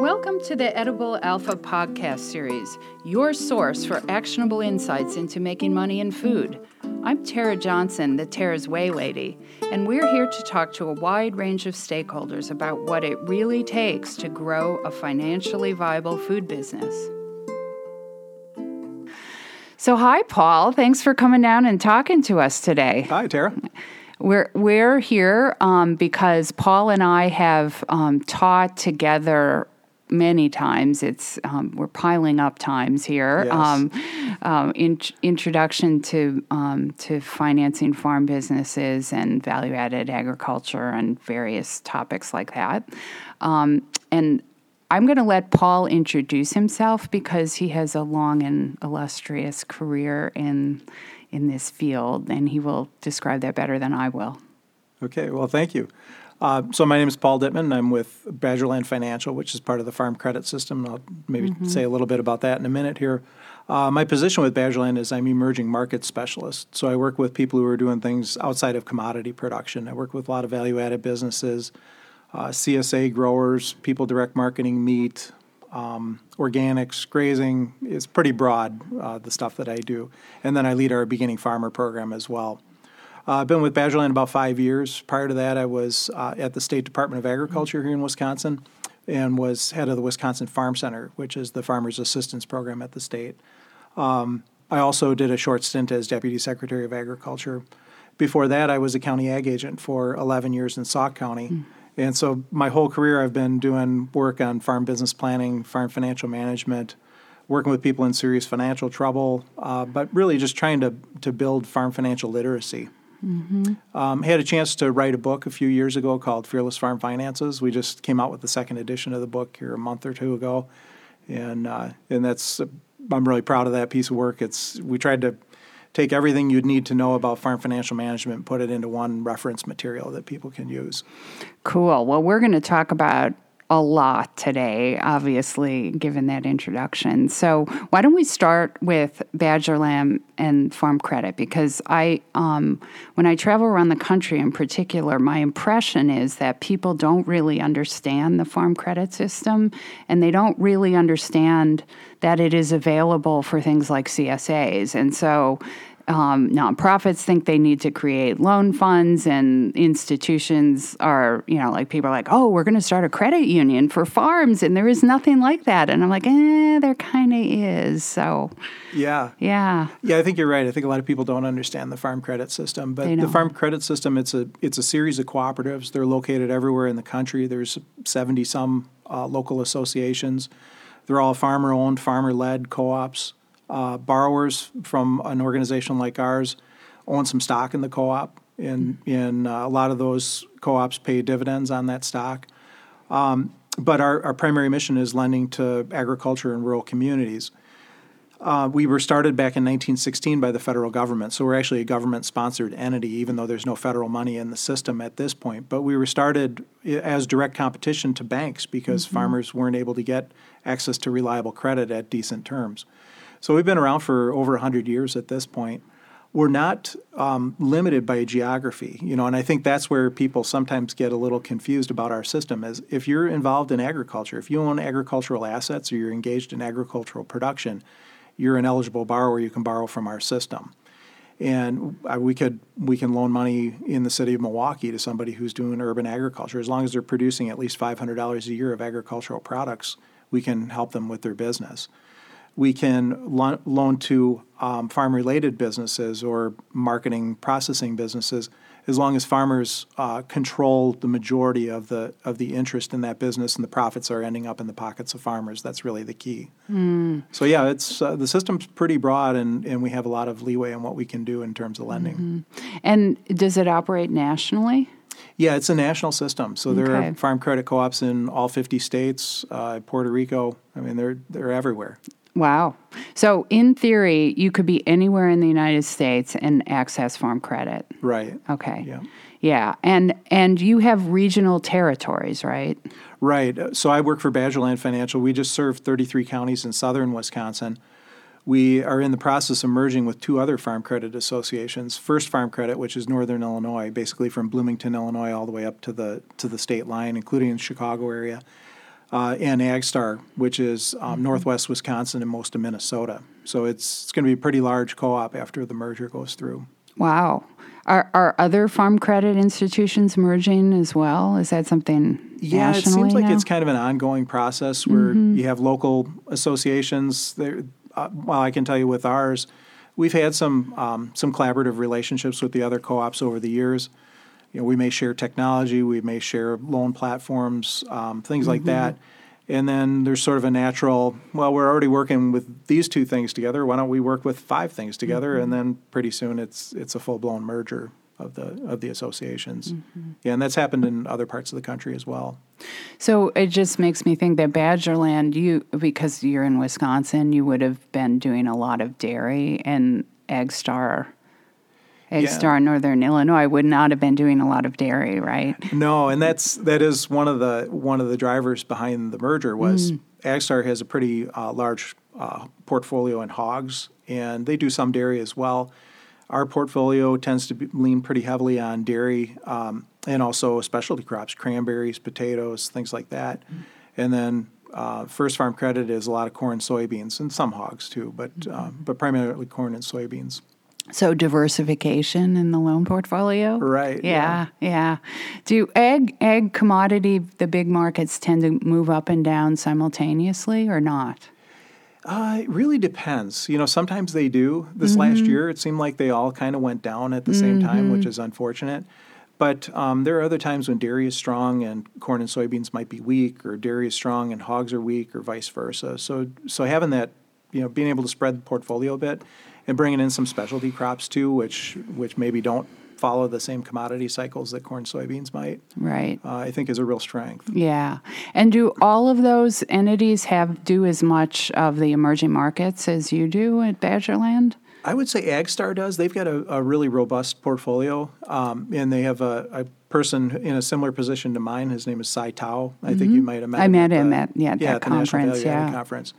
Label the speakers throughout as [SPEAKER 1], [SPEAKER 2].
[SPEAKER 1] Welcome to the Edible Alpha podcast series, your source for actionable insights into making money in food. I'm Tera Johnson, the Tera's Whey Lady, and we're here to talk to a wide range of stakeholders about what it really takes to grow a financially viable food business. So, hi, Paul. Thanks for coming down and talking to us today.
[SPEAKER 2] Hi, Tera.
[SPEAKER 1] We're we're here um, because Paul and I have um, taught together many times. It's um, we're piling up times here.
[SPEAKER 2] Yes.
[SPEAKER 1] Um, um, in, introduction to um, to financing farm businesses and value added agriculture and various topics like that. Um, and I'm going to let Paul introduce himself because he has a long and illustrious career in in this field, and he will describe that better than I will.
[SPEAKER 2] Okay, well, thank you. Uh, so my name is Paul Dietmann. I'm with Badgerland Financial, which is part of the Farm Credit System. I'll maybe say a little bit about that in a minute here. Uh, my position with Badgerland is I'm emerging market specialist. So I work with people who are doing things outside of commodity production. I work with a lot of value-added businesses, uh, CSA growers, people direct marketing meat, um, organics, grazing. It's pretty broad, uh, the stuff that I do. And then I lead our beginning farmer program as well. Uh, I've been with Badgerland about five years. Prior to that, I was uh, at the State Department of Agriculture here in Wisconsin and was head of the Wisconsin Farm Center, which is the farmers assistance program at the state. Um, I also did a short stint as Deputy Secretary of Agriculture. Before that, I was a county ag agent for 11 years in Sauk County. And so my whole career, I've been doing work on farm business planning, farm financial management, working with people in serious financial trouble, uh, but really just trying to, to build farm financial literacy. Um, had a chance to write a book a few years ago called Fearless Farm Finances. We just came out with the second edition of the book here a month or two ago, and uh, and that's I'm really proud of that piece of work. It's we tried to take everything you'd need to know about farm financial management put it into one reference material that people can use.
[SPEAKER 1] Cool. Well, we're going to talk about a lot today, obviously, given that introduction. So, why don't we start with Badgerland and Farm Credit? Because I, um, when I travel around the country in particular, my impression is that people don't really understand the farm credit system and they don't really understand that it is available for things like CSAs. And so, um, nonprofits think they need to create loan funds, and institutions are, you know, like people are like, oh, we're going to start a credit union for farms, and there is nothing like that. And I'm like, eh, there kind of is. So,
[SPEAKER 2] Yeah.
[SPEAKER 1] yeah.
[SPEAKER 2] Yeah, I think you're right. I think a lot of people don't understand the farm credit system, but the farm credit system it's a it's a series of cooperatives. They're located everywhere in the country. There's 70 some uh, local associations. They're all farmer owned, farmer led co-ops. Uh, borrowers from an organization like ours own some stock in the co-op, and and uh, a lot of those co-ops pay dividends on that stock. Um, but our, our primary mission is lending to agriculture and rural communities. Uh, we were started back in 1916 by the federal government, so we're actually a government-sponsored entity, even though there's no federal money in the system at this point. But we were started as direct competition to banks because farmers weren't able to get access to reliable credit at decent terms. So we've been around for over 100 years at this point. We're not um, limited by geography, you know, and I think that's where people sometimes get a little confused about our system. Is if you're involved in agriculture, if you own agricultural assets or you're engaged in agricultural production, you're an eligible borrower. You can borrow from our system, and we could we can loan money in the city of Milwaukee to somebody who's doing urban agriculture as long as they're producing at least five hundred dollars a year of agricultural products. We can help them with their business we can lo- loan to um, farm related businesses or marketing processing businesses as long as farmers uh, control the majority of the of the interest in that business and the profits are ending up in the pockets of farmers. That's really the key. So yeah it's uh, the system's pretty broad and, and we have a lot of leeway in what we can do in terms of lending.
[SPEAKER 1] And does it operate nationally?
[SPEAKER 2] yeah it's a national system. So there
[SPEAKER 1] Okay.
[SPEAKER 2] are farm credit co-ops in all 50 states uh, puerto rico. I mean they're they're everywhere
[SPEAKER 1] Wow. So, in theory, you could be anywhere in the United States and access farm credit.
[SPEAKER 2] right
[SPEAKER 1] Okay.
[SPEAKER 2] yeah
[SPEAKER 1] Yeah. And and you have regional territories, right?
[SPEAKER 2] Right. So I work for Badgerland Financial. We just serve 33 counties in southern Wisconsin. We are in the process of merging with two other farm credit associations. First Farm Credit, which is Northern Illinois, basically from Bloomington, Illinois, all the way up to the to the state line, including in Chicago area. Uh, and AgStar, which is um, Northwest Wisconsin and most of Minnesota. So it's, it's going to be a pretty large co-op after the merger goes through.
[SPEAKER 1] Wow. Are, are other farm credit institutions merging as well? Is that something
[SPEAKER 2] Yeah, it seems like
[SPEAKER 1] now?
[SPEAKER 2] it's kind of an ongoing process where you have local associations. There, uh, well, I can tell you with ours, we've had some um, some collaborative relationships with the other co-ops over the years. You know, we may share technology, we may share loan platforms, um, things like mm-hmm. that. And then there's sort of a natural, well, we're already working with these two things together. Why don't we work with five things together? And mm-hmm. then pretty soon it's it's a full blown merger of the of the associations. Mm-hmm. Yeah, and that's happened in other parts of the country as well.
[SPEAKER 1] So it just makes me think that Badgerland, you because you're in Wisconsin, you would have been doing a lot of dairy, and AgStar, AgStar Northern Illinois would not have been doing a lot of dairy, right?
[SPEAKER 2] No, and that's that is one of the one of the drivers behind the merger was Agstar has a pretty uh, large uh, portfolio in hogs, and they do some dairy as well. Our portfolio tends to be, lean pretty heavily on dairy um, and also specialty crops, cranberries, potatoes, things like that. And then uh, First Farm Credit is a lot of corn, soybeans, and some hogs too, but uh, but primarily corn and soybeans.
[SPEAKER 1] So diversification in the loan portfolio,
[SPEAKER 2] Right,
[SPEAKER 1] Yeah, yeah. Do egg egg commodity the big markets tend to move up and down simultaneously or not?
[SPEAKER 2] Uh, it really depends. You know, sometimes they do. This last year, it seemed like they all kind of went down at the same time, which is unfortunate. But um, there are other times when dairy is strong and corn and soybeans might be weak, or dairy is strong and hogs are weak, or vice versa. So, so having that, you know, being able to spread the portfolio a bit, and bringing in some specialty crops too, which which maybe don't follow the same commodity cycles that corn soybeans might,
[SPEAKER 1] Right.
[SPEAKER 2] uh, I think is a real strength.
[SPEAKER 1] Yeah. And do all of those entities have do as much of the emerging markets as you do at Badgerland?
[SPEAKER 2] I would say AgStar does. They've got a, a really robust portfolio, um, and they have a, a person in a similar position to mine. His name is Sai Tao. I think you might have met
[SPEAKER 1] Mm-hmm. I
[SPEAKER 2] him.
[SPEAKER 1] met
[SPEAKER 2] at
[SPEAKER 1] him at- yeah, at that
[SPEAKER 2] at the National
[SPEAKER 1] conference,
[SPEAKER 2] Value
[SPEAKER 1] yeah.
[SPEAKER 2] conference.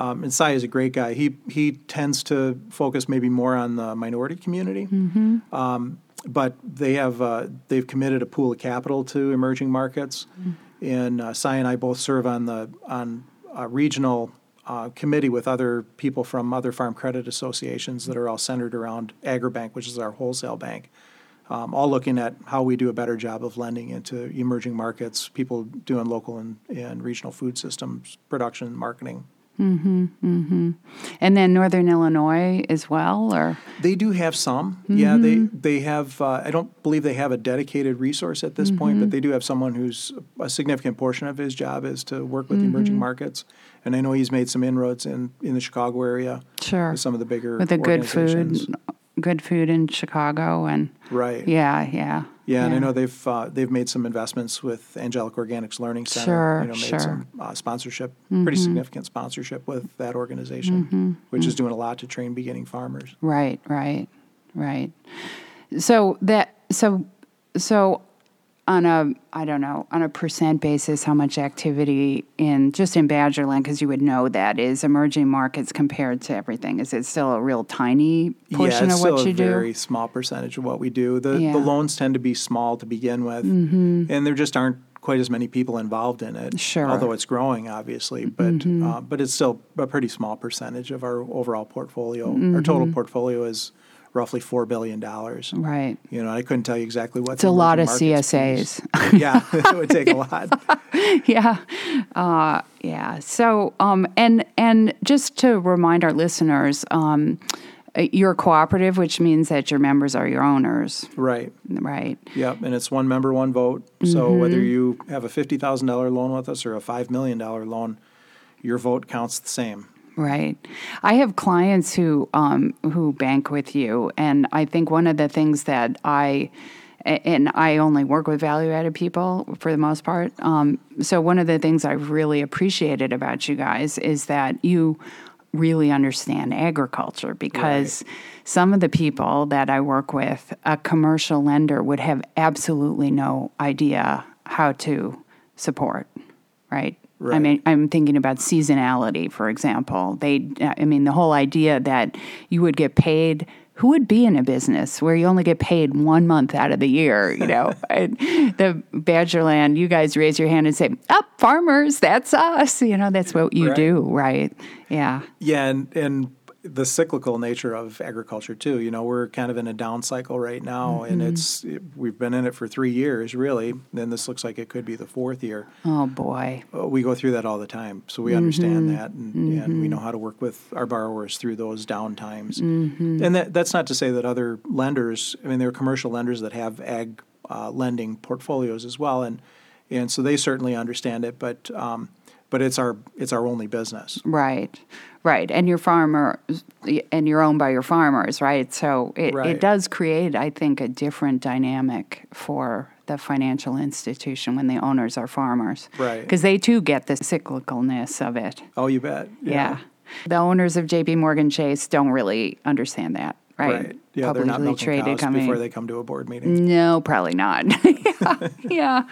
[SPEAKER 2] Um, and Sai is a great guy. He he tends to focus maybe more on the minority community.
[SPEAKER 1] Mm-hmm.
[SPEAKER 2] Um, but they have uh, they've committed a pool of capital to emerging markets,
[SPEAKER 1] Mm-hmm.
[SPEAKER 2] and uh, Sai and I both serve on the on a regional uh, committee with other people from other farm credit associations that are all centered around Agribank, which is our wholesale bank. Um, all looking at how we do a better job of lending into emerging markets, people doing local and, and regional food systems production, marketing.
[SPEAKER 1] And then Northern Illinois as well, or
[SPEAKER 2] They do have some. Yeah, they
[SPEAKER 1] Mm-hmm.
[SPEAKER 2] they have. Uh, I don't believe they have a dedicated resource at this point,
[SPEAKER 1] Mm-hmm.
[SPEAKER 2] but they do have someone who's a significant portion of his job is to work with emerging
[SPEAKER 1] Mm-hmm.
[SPEAKER 2] markets. And I know he's made some inroads in in the Chicago area
[SPEAKER 1] sure,
[SPEAKER 2] with some of the bigger
[SPEAKER 1] with the good food, good food in Chicago, and
[SPEAKER 2] Right.
[SPEAKER 1] yeah, yeah,
[SPEAKER 2] Yeah, and I know they've uh, they've made some investments with Angelic Organics Learning Center.
[SPEAKER 1] Sure,
[SPEAKER 2] you know, made
[SPEAKER 1] sure.
[SPEAKER 2] some uh, sponsorship, pretty significant sponsorship with that organization, which is doing a lot to train beginning farmers.
[SPEAKER 1] Right, right, right. So that so so on a I don't know on a percent basis, how much activity in just in Badgerland because you would know that is emerging markets compared to everything. Is it still a real tiny portion
[SPEAKER 2] yeah, it's
[SPEAKER 1] of what
[SPEAKER 2] still
[SPEAKER 1] you
[SPEAKER 2] a
[SPEAKER 1] do?
[SPEAKER 2] very small percentage of what we do. The
[SPEAKER 1] Yeah.
[SPEAKER 2] the loans tend to be small to begin with,
[SPEAKER 1] Mm-hmm.
[SPEAKER 2] and there just aren't quite as many people involved in it.
[SPEAKER 1] Sure. Mm-hmm.
[SPEAKER 2] Although it's growing, obviously, but uh, but it's still a pretty small percentage of our overall portfolio. Our total
[SPEAKER 1] Mm-hmm.
[SPEAKER 2] portfolio is roughly four billion dollars.
[SPEAKER 1] Right.
[SPEAKER 2] You know, I couldn't tell you exactly what.
[SPEAKER 1] It's a lot of CSAs.
[SPEAKER 2] yeah, it would take a lot.
[SPEAKER 1] yeah, uh, yeah. So, um, and and just to remind our listeners, um, you're cooperative, which means that your members are your owners,
[SPEAKER 2] Right.
[SPEAKER 1] right?
[SPEAKER 2] Yep. And it's one member, one vote. So
[SPEAKER 1] Mm-hmm.
[SPEAKER 2] whether you have a fifty thousand dollar loan with us or a five million dollar loan, your vote counts the same.
[SPEAKER 1] Right. I have clients who um, who bank with you, and I think one of the things that I and I only work with value added people for the most part. Um, so one of the things I've really appreciated about you guys is that you really understand agriculture because some of the people that I work with, a commercial lender would have absolutely no idea how to support, right? I mean, I'm thinking about seasonality, for example. They, I mean, the whole idea that you would get paid who would be in a business where you only get paid one month out of the year? You know, and the Badgerland, you guys raise your hand and say, "Up, oh, farmers, that's us." You know, that's what you
[SPEAKER 2] right.
[SPEAKER 1] do, right? Yeah.
[SPEAKER 2] Yeah, and and the cyclical nature of agriculture too. You know, we're kind of in a down cycle right now, mm-hmm. and it's it, we've been in it for three years, really. Then this looks like it could be the fourth year.
[SPEAKER 1] Oh boy,
[SPEAKER 2] uh, we go through that all the time, so we mm-hmm. understand that, and, mm-hmm. and, we know how to work with our borrowers through those down times.
[SPEAKER 1] Mm-hmm.
[SPEAKER 2] And that, that's not to say that other lenders. I mean, there are commercial lenders that have ag uh, lending portfolios as well, and and so they certainly understand it, but. Um, but it's our it's our only business.
[SPEAKER 1] Right, right, and your farmer and you're owned by your farmers, right? So it, right. it does create, I think, a different dynamic for the financial institution when the owners are farmers,
[SPEAKER 2] right?
[SPEAKER 1] Because they too get the cyclicalness of it.
[SPEAKER 2] Oh, you bet.
[SPEAKER 1] Yeah. yeah. The owners of J.P. Morgan Chase don't really understand that. Right.
[SPEAKER 2] right. Yeah, Publicly they're not milking traded cows before they come to a board meeting.
[SPEAKER 1] No, probably not. yeah. yeah.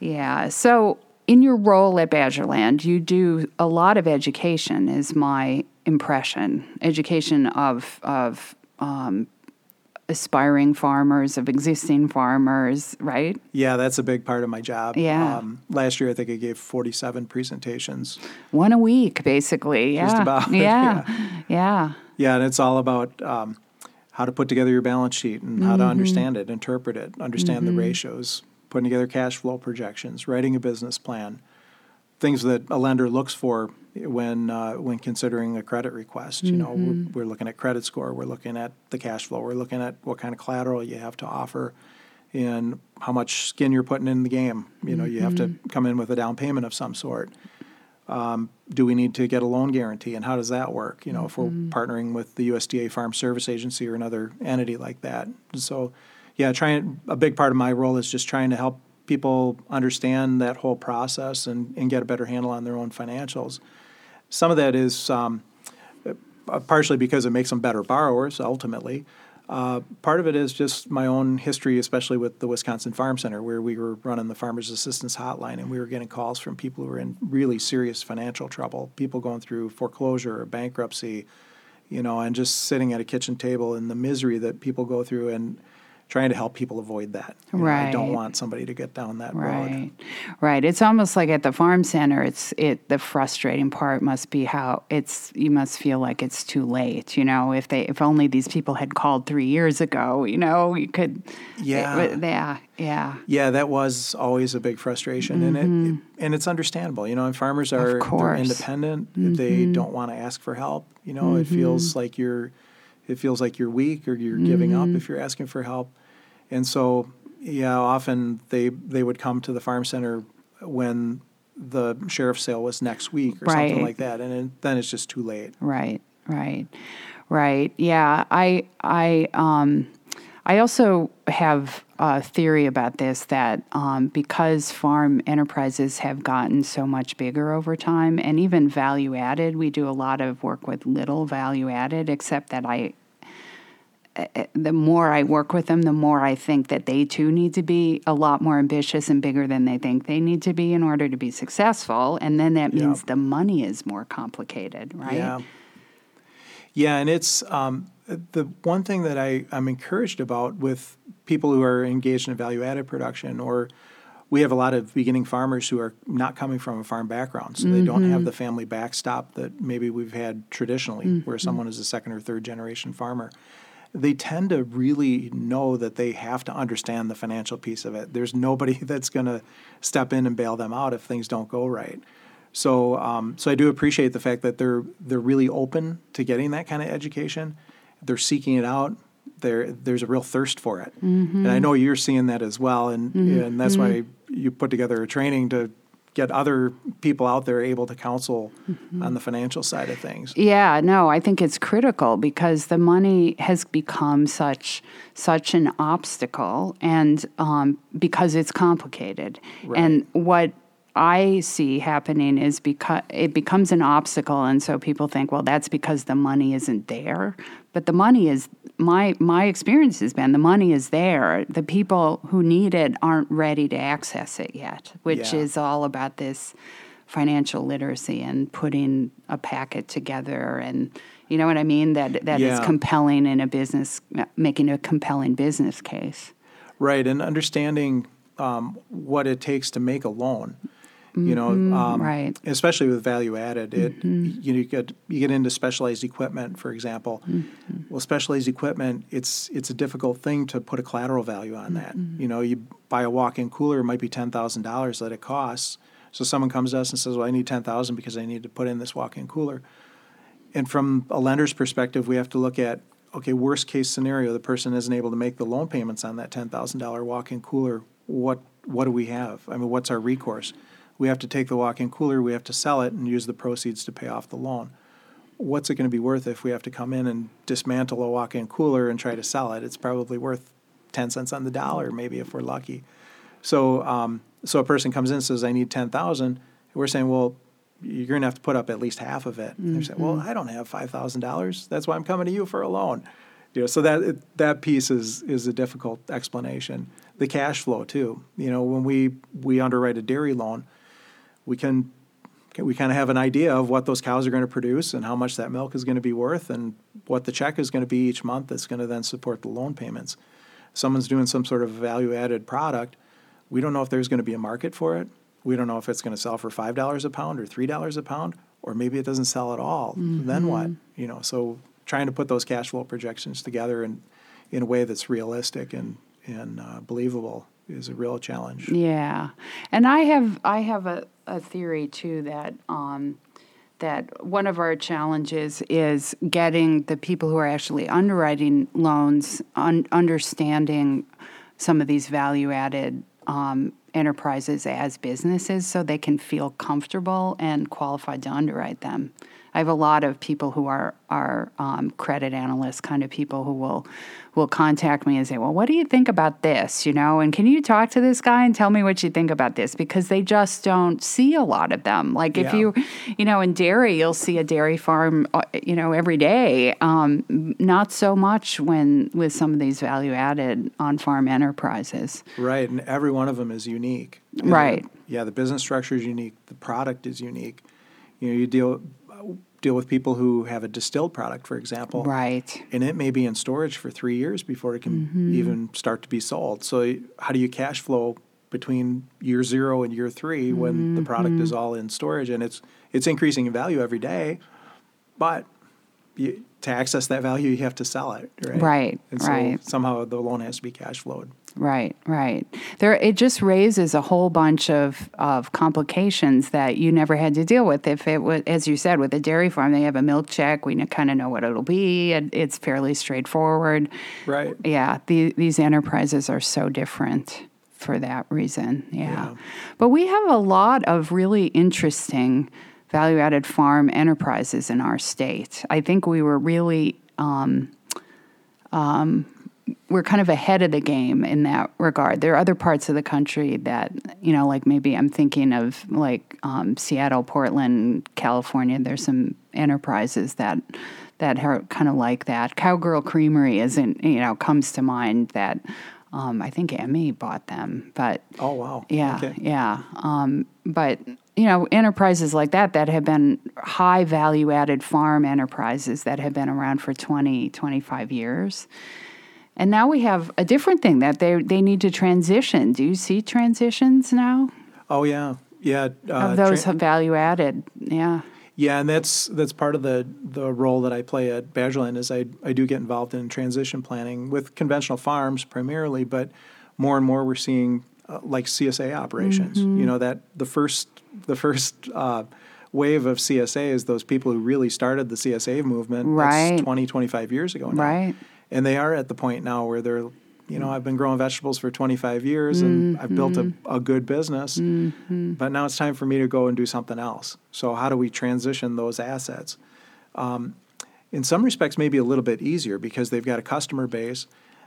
[SPEAKER 1] Yeah. So in your role at Badgerland, you do a lot of education, is my impression. Education of of um, aspiring farmers, of existing farmers, right?
[SPEAKER 2] Yeah, that's a big part of my job.
[SPEAKER 1] Yeah. Um,
[SPEAKER 2] last year, I think I gave 47 presentations.
[SPEAKER 1] One a week, basically. Yeah.
[SPEAKER 2] Just about.
[SPEAKER 1] Yeah. yeah. yeah.
[SPEAKER 2] Yeah, and it's all about um, how to put together your balance sheet and how mm-hmm. to understand it, interpret it, understand mm-hmm. the ratios, putting together cash flow projections, writing a business plan, things that a lender looks for when uh, when considering a credit request. You know, mm-hmm. we're, we're, looking at credit score, we're looking at the cash flow, we're looking at what kind of collateral you have to offer, and how much skin you're putting in the game. You know, mm-hmm. you have to mm-hmm. come in with a down payment of some sort. Um, do we need to get a loan guarantee, and how does that work? You know, if we're mm-hmm. partnering with the USDA Farm Service Agency or another entity like that, so yeah, trying a big part of my role is just trying to help people understand that whole process and, and get a better handle on their own financials. Some of that is um, uh, partially because it makes them better borrowers ultimately. Uh, part of it is just my own history, especially with the Wisconsin Farm Center, where we were running the Farmers Assistance Hotline and we were getting calls from people who were in really serious financial trouble, people going through foreclosure or bankruptcy, you know, and just sitting at a kitchen table and the misery that people go through. And trying to help people avoid that.
[SPEAKER 1] You right. Know,
[SPEAKER 2] I don't want somebody to get down that
[SPEAKER 1] right.
[SPEAKER 2] road.
[SPEAKER 1] Right. It's almost like at the farm center. It's it. The frustrating part must be how it's. You must feel like it's too late. You know, if they if only these people had called three years ago. You know, you could.
[SPEAKER 2] Yeah.
[SPEAKER 1] It, yeah. Yeah.
[SPEAKER 2] Yeah. That was always a big frustration, mm-hmm. and it, mm-hmm. it, and it's understandable. You know, and farmers are independent. Mm-hmm. They don't want to ask for help. You know, mm-hmm. it feels mm-hmm. like you're it feels like you're weak or you're mm-hmm. giving up mm-hmm. if you're asking for help. And so, yeah, often they they would come to the farm center when the sheriff's sale was next week or right. something like that, and it, then it's just too late.
[SPEAKER 1] Right, right, right. Yeah, I I um. I also have a theory about this that um, because farm enterprises have gotten so much bigger over time and even value added, we do a lot of work with little value added, except that I the more I work with them, the more I think that they too need to be a lot more ambitious and bigger than they think they need to be in order to be successful. And then that means the money is more complicated, right?
[SPEAKER 2] Yeah. Yeah, and it's um, the one thing that I, I'm encouraged about with people who are engaged in value added production, or we have a lot of beginning farmers who are not coming from a farm background, so mm-hmm. they don't have mm-hmm. the family backstop that maybe we've had traditionally, mm-hmm. where someone is a second or third generation farmer they tend to really know that they have to understand the financial piece of it. There's nobody that's going to step in and bail them out if things don't go right. So, um, so I do appreciate the fact that they're they're really open to getting that kind of education. They're seeking it out. There, there's a real thirst for it,
[SPEAKER 1] mm-hmm.
[SPEAKER 2] and I know you're seeing that as well. And
[SPEAKER 1] mm-hmm.
[SPEAKER 2] and that's why mm-hmm. you put together a training to get other people out there able to counsel mm-hmm. on the financial side of things.
[SPEAKER 1] Yeah, no, I think it's critical because the money has become such such an obstacle, and um, because it's complicated.
[SPEAKER 2] Right.
[SPEAKER 1] And what I see happening is because it becomes an obstacle, and so people think, well, that's because the money isn't there. But the money is my my experience has been the money is there. The people who need it aren't ready to access it yet, which
[SPEAKER 2] yeah.
[SPEAKER 1] is all about this financial literacy and putting a packet together and you know what I mean that that is
[SPEAKER 2] Yeah.
[SPEAKER 1] compelling in a business making a compelling business case.
[SPEAKER 2] Right, and understanding um, what it takes to make a loan. You know, um,
[SPEAKER 1] Mm-hmm. right. Mm-hmm.
[SPEAKER 2] especially with value added, it you, know, you get you get into specialized equipment, for example.
[SPEAKER 1] Mm-hmm.
[SPEAKER 2] Well, specialized equipment, it's it's a difficult thing to put a collateral value on that.
[SPEAKER 1] Mm-hmm.
[SPEAKER 2] You know, you buy a walk-in cooler, it might be ten thousand dollars that it costs. So someone comes to us and says, "Well, I need ten thousand because I need to put in this walk-in cooler." And from a lender's perspective, we have to look at okay, worst case scenario, the person isn't able to make the loan payments on that ten thousand dollar walk-in cooler. What what do we have? I mean, what's our recourse? We have to take the walk-in cooler, we have to sell it, and use the proceeds to pay off the loan. What's it going to be worth if we have to come in and dismantle a walk-in cooler and try to sell it? It's probably worth ten cents on the dollar, maybe if we're lucky. So, um, so a person comes in and says, "I need ten thousand. We're saying, "Well, you're going to have to put up at least half of it." And They're saying, "Well, I don't have five thousand dollars. That's why I'm coming to you for a loan." You know, so that that piece is is a difficult explanation. The cash flow too. You know, when we we underwrite a dairy loan, we can we kind of have an idea of what those cows are going to produce and how much that milk is going to be worth and what the check is going to be each month that's going to then support the loan payments. Someone's doing some sort of value added product. We don't know if there's going to be a market for it. We don't know if it's going to sell for five dollars a pound or three dollars a pound, or maybe it doesn't sell at all. Then what? You know, so trying to put those cash flow projections together in in a way that's realistic and and uh, believable is a real challenge.
[SPEAKER 1] Yeah, and I have I have a, a theory too that um, that one of our challenges is getting the people who are actually underwriting loans un- understanding some of these value added um, enterprises as businesses, so they can feel comfortable and qualified to underwrite them. I have a lot of people who are are um, credit analysts, kind of people who will will contact me and say, "Well, what do you think about this?" You know, and can you talk to this guy and tell me what you think about this? Because they just don't see a lot of them. Like if
[SPEAKER 2] Yeah.
[SPEAKER 1] you, you know, in dairy, you'll see a dairy farm, uh, you know, every day. Um, not so much when with some of these value added on farm enterprises.
[SPEAKER 2] Right, and every one of them is unique.
[SPEAKER 1] Right.
[SPEAKER 2] Yeah, the business structure is unique. The product is unique. You know, you deal deal with people who have a distilled product, for example,
[SPEAKER 1] Right.
[SPEAKER 2] and it may be in storage for three years before it can mm-hmm. even start to be sold. So, how do you cash flow between year zero and year three when the mm-hmm. product is all in storage and it's it's increasing in value every day, but you, to access that value, you have to sell it, right?
[SPEAKER 1] Right,
[SPEAKER 2] And so
[SPEAKER 1] right.
[SPEAKER 2] somehow the loan has to be cash flowed.
[SPEAKER 1] Right, right. There, it just raises a whole bunch of, of complications that you never had to deal with. If it was, as you said, with a dairy farm, they have a milk check. We kind of know what it'll be. and It's fairly straightforward.
[SPEAKER 2] Right.
[SPEAKER 1] Yeah, the, these enterprises are so different for that reason. Yeah.
[SPEAKER 2] Yeah.
[SPEAKER 1] But we have a lot of really interesting value added farm enterprises in our state. I think we were really we're kind of ahead of the game in that regard. There are other parts of the country that, you know, like maybe I'm thinking of like um, Seattle, Portland, California. There's some enterprises that that are kind of like that. Cowgirl Creamery isn't, you know, comes to mind that um, I think Emmi bought them, but
[SPEAKER 2] Oh wow.
[SPEAKER 1] yeah,
[SPEAKER 2] Okay.
[SPEAKER 1] yeah. Um, but you know, enterprises like that that have been high value added farm enterprises that have been around for 20, 25 years. And now we have a different thing that they they need to transition. Do you see transitions now
[SPEAKER 2] Oh yeah. Yeah. Uh,
[SPEAKER 1] of those
[SPEAKER 2] tra-
[SPEAKER 1] value added? Yeah.
[SPEAKER 2] Yeah, and that's that's part of the the role that I play at Badgerland is I I do get involved in transition planning with conventional farms primarily, but more and more we're seeing uh, like CSA operations.
[SPEAKER 1] Mm-hmm.
[SPEAKER 2] You know that the first the first uh, wave of CSA is those people who really started the CSA movement
[SPEAKER 1] Right.
[SPEAKER 2] that's 20 25 years ago now.
[SPEAKER 1] Right.
[SPEAKER 2] And they are at the point now where they're you know, I've been growing vegetables for 25 years and I've built a, a good business, but now it's time for me to go and do something else. So, how do we transition those assets? Um, in some respects, maybe a little bit easier because they've got a customer base.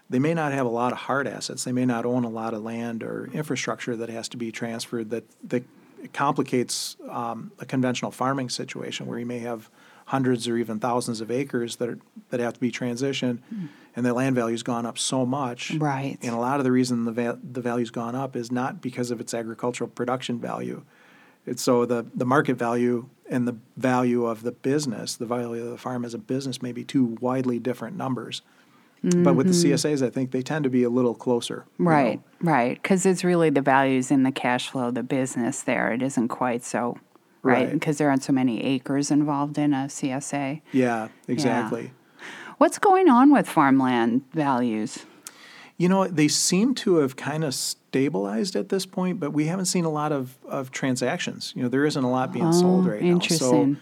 [SPEAKER 2] They may not have a lot of hard assets. They may not own a lot of land or infrastructure that has to be transferred that, that complicates um, a conventional farming situation where you may have hundreds or even thousands of acres that are, that have to be transitioned, and the land value's gone up so much.
[SPEAKER 1] Right.
[SPEAKER 2] And a lot of the reason the va- the value's gone up is not because of its agricultural production value. It's so the, the market value and the value of the business, the value of the farm as a business may be two widely different numbers. But with the CSAs, I think they tend to be a little closer. you know.
[SPEAKER 1] Right, right. Because it's really the values in the cash flow, the business there. It isn't quite so, right?
[SPEAKER 2] Right.
[SPEAKER 1] Because there aren't so many acres involved in a CSA.
[SPEAKER 2] Yeah, exactly.
[SPEAKER 1] What's going on with farmland values?
[SPEAKER 2] You know, they seem to have kind of stabilized at this point, but we haven't seen a lot of, of transactions. You know, there isn't a lot being sold
[SPEAKER 1] Oh,
[SPEAKER 2] right now.
[SPEAKER 1] interesting.
[SPEAKER 2] So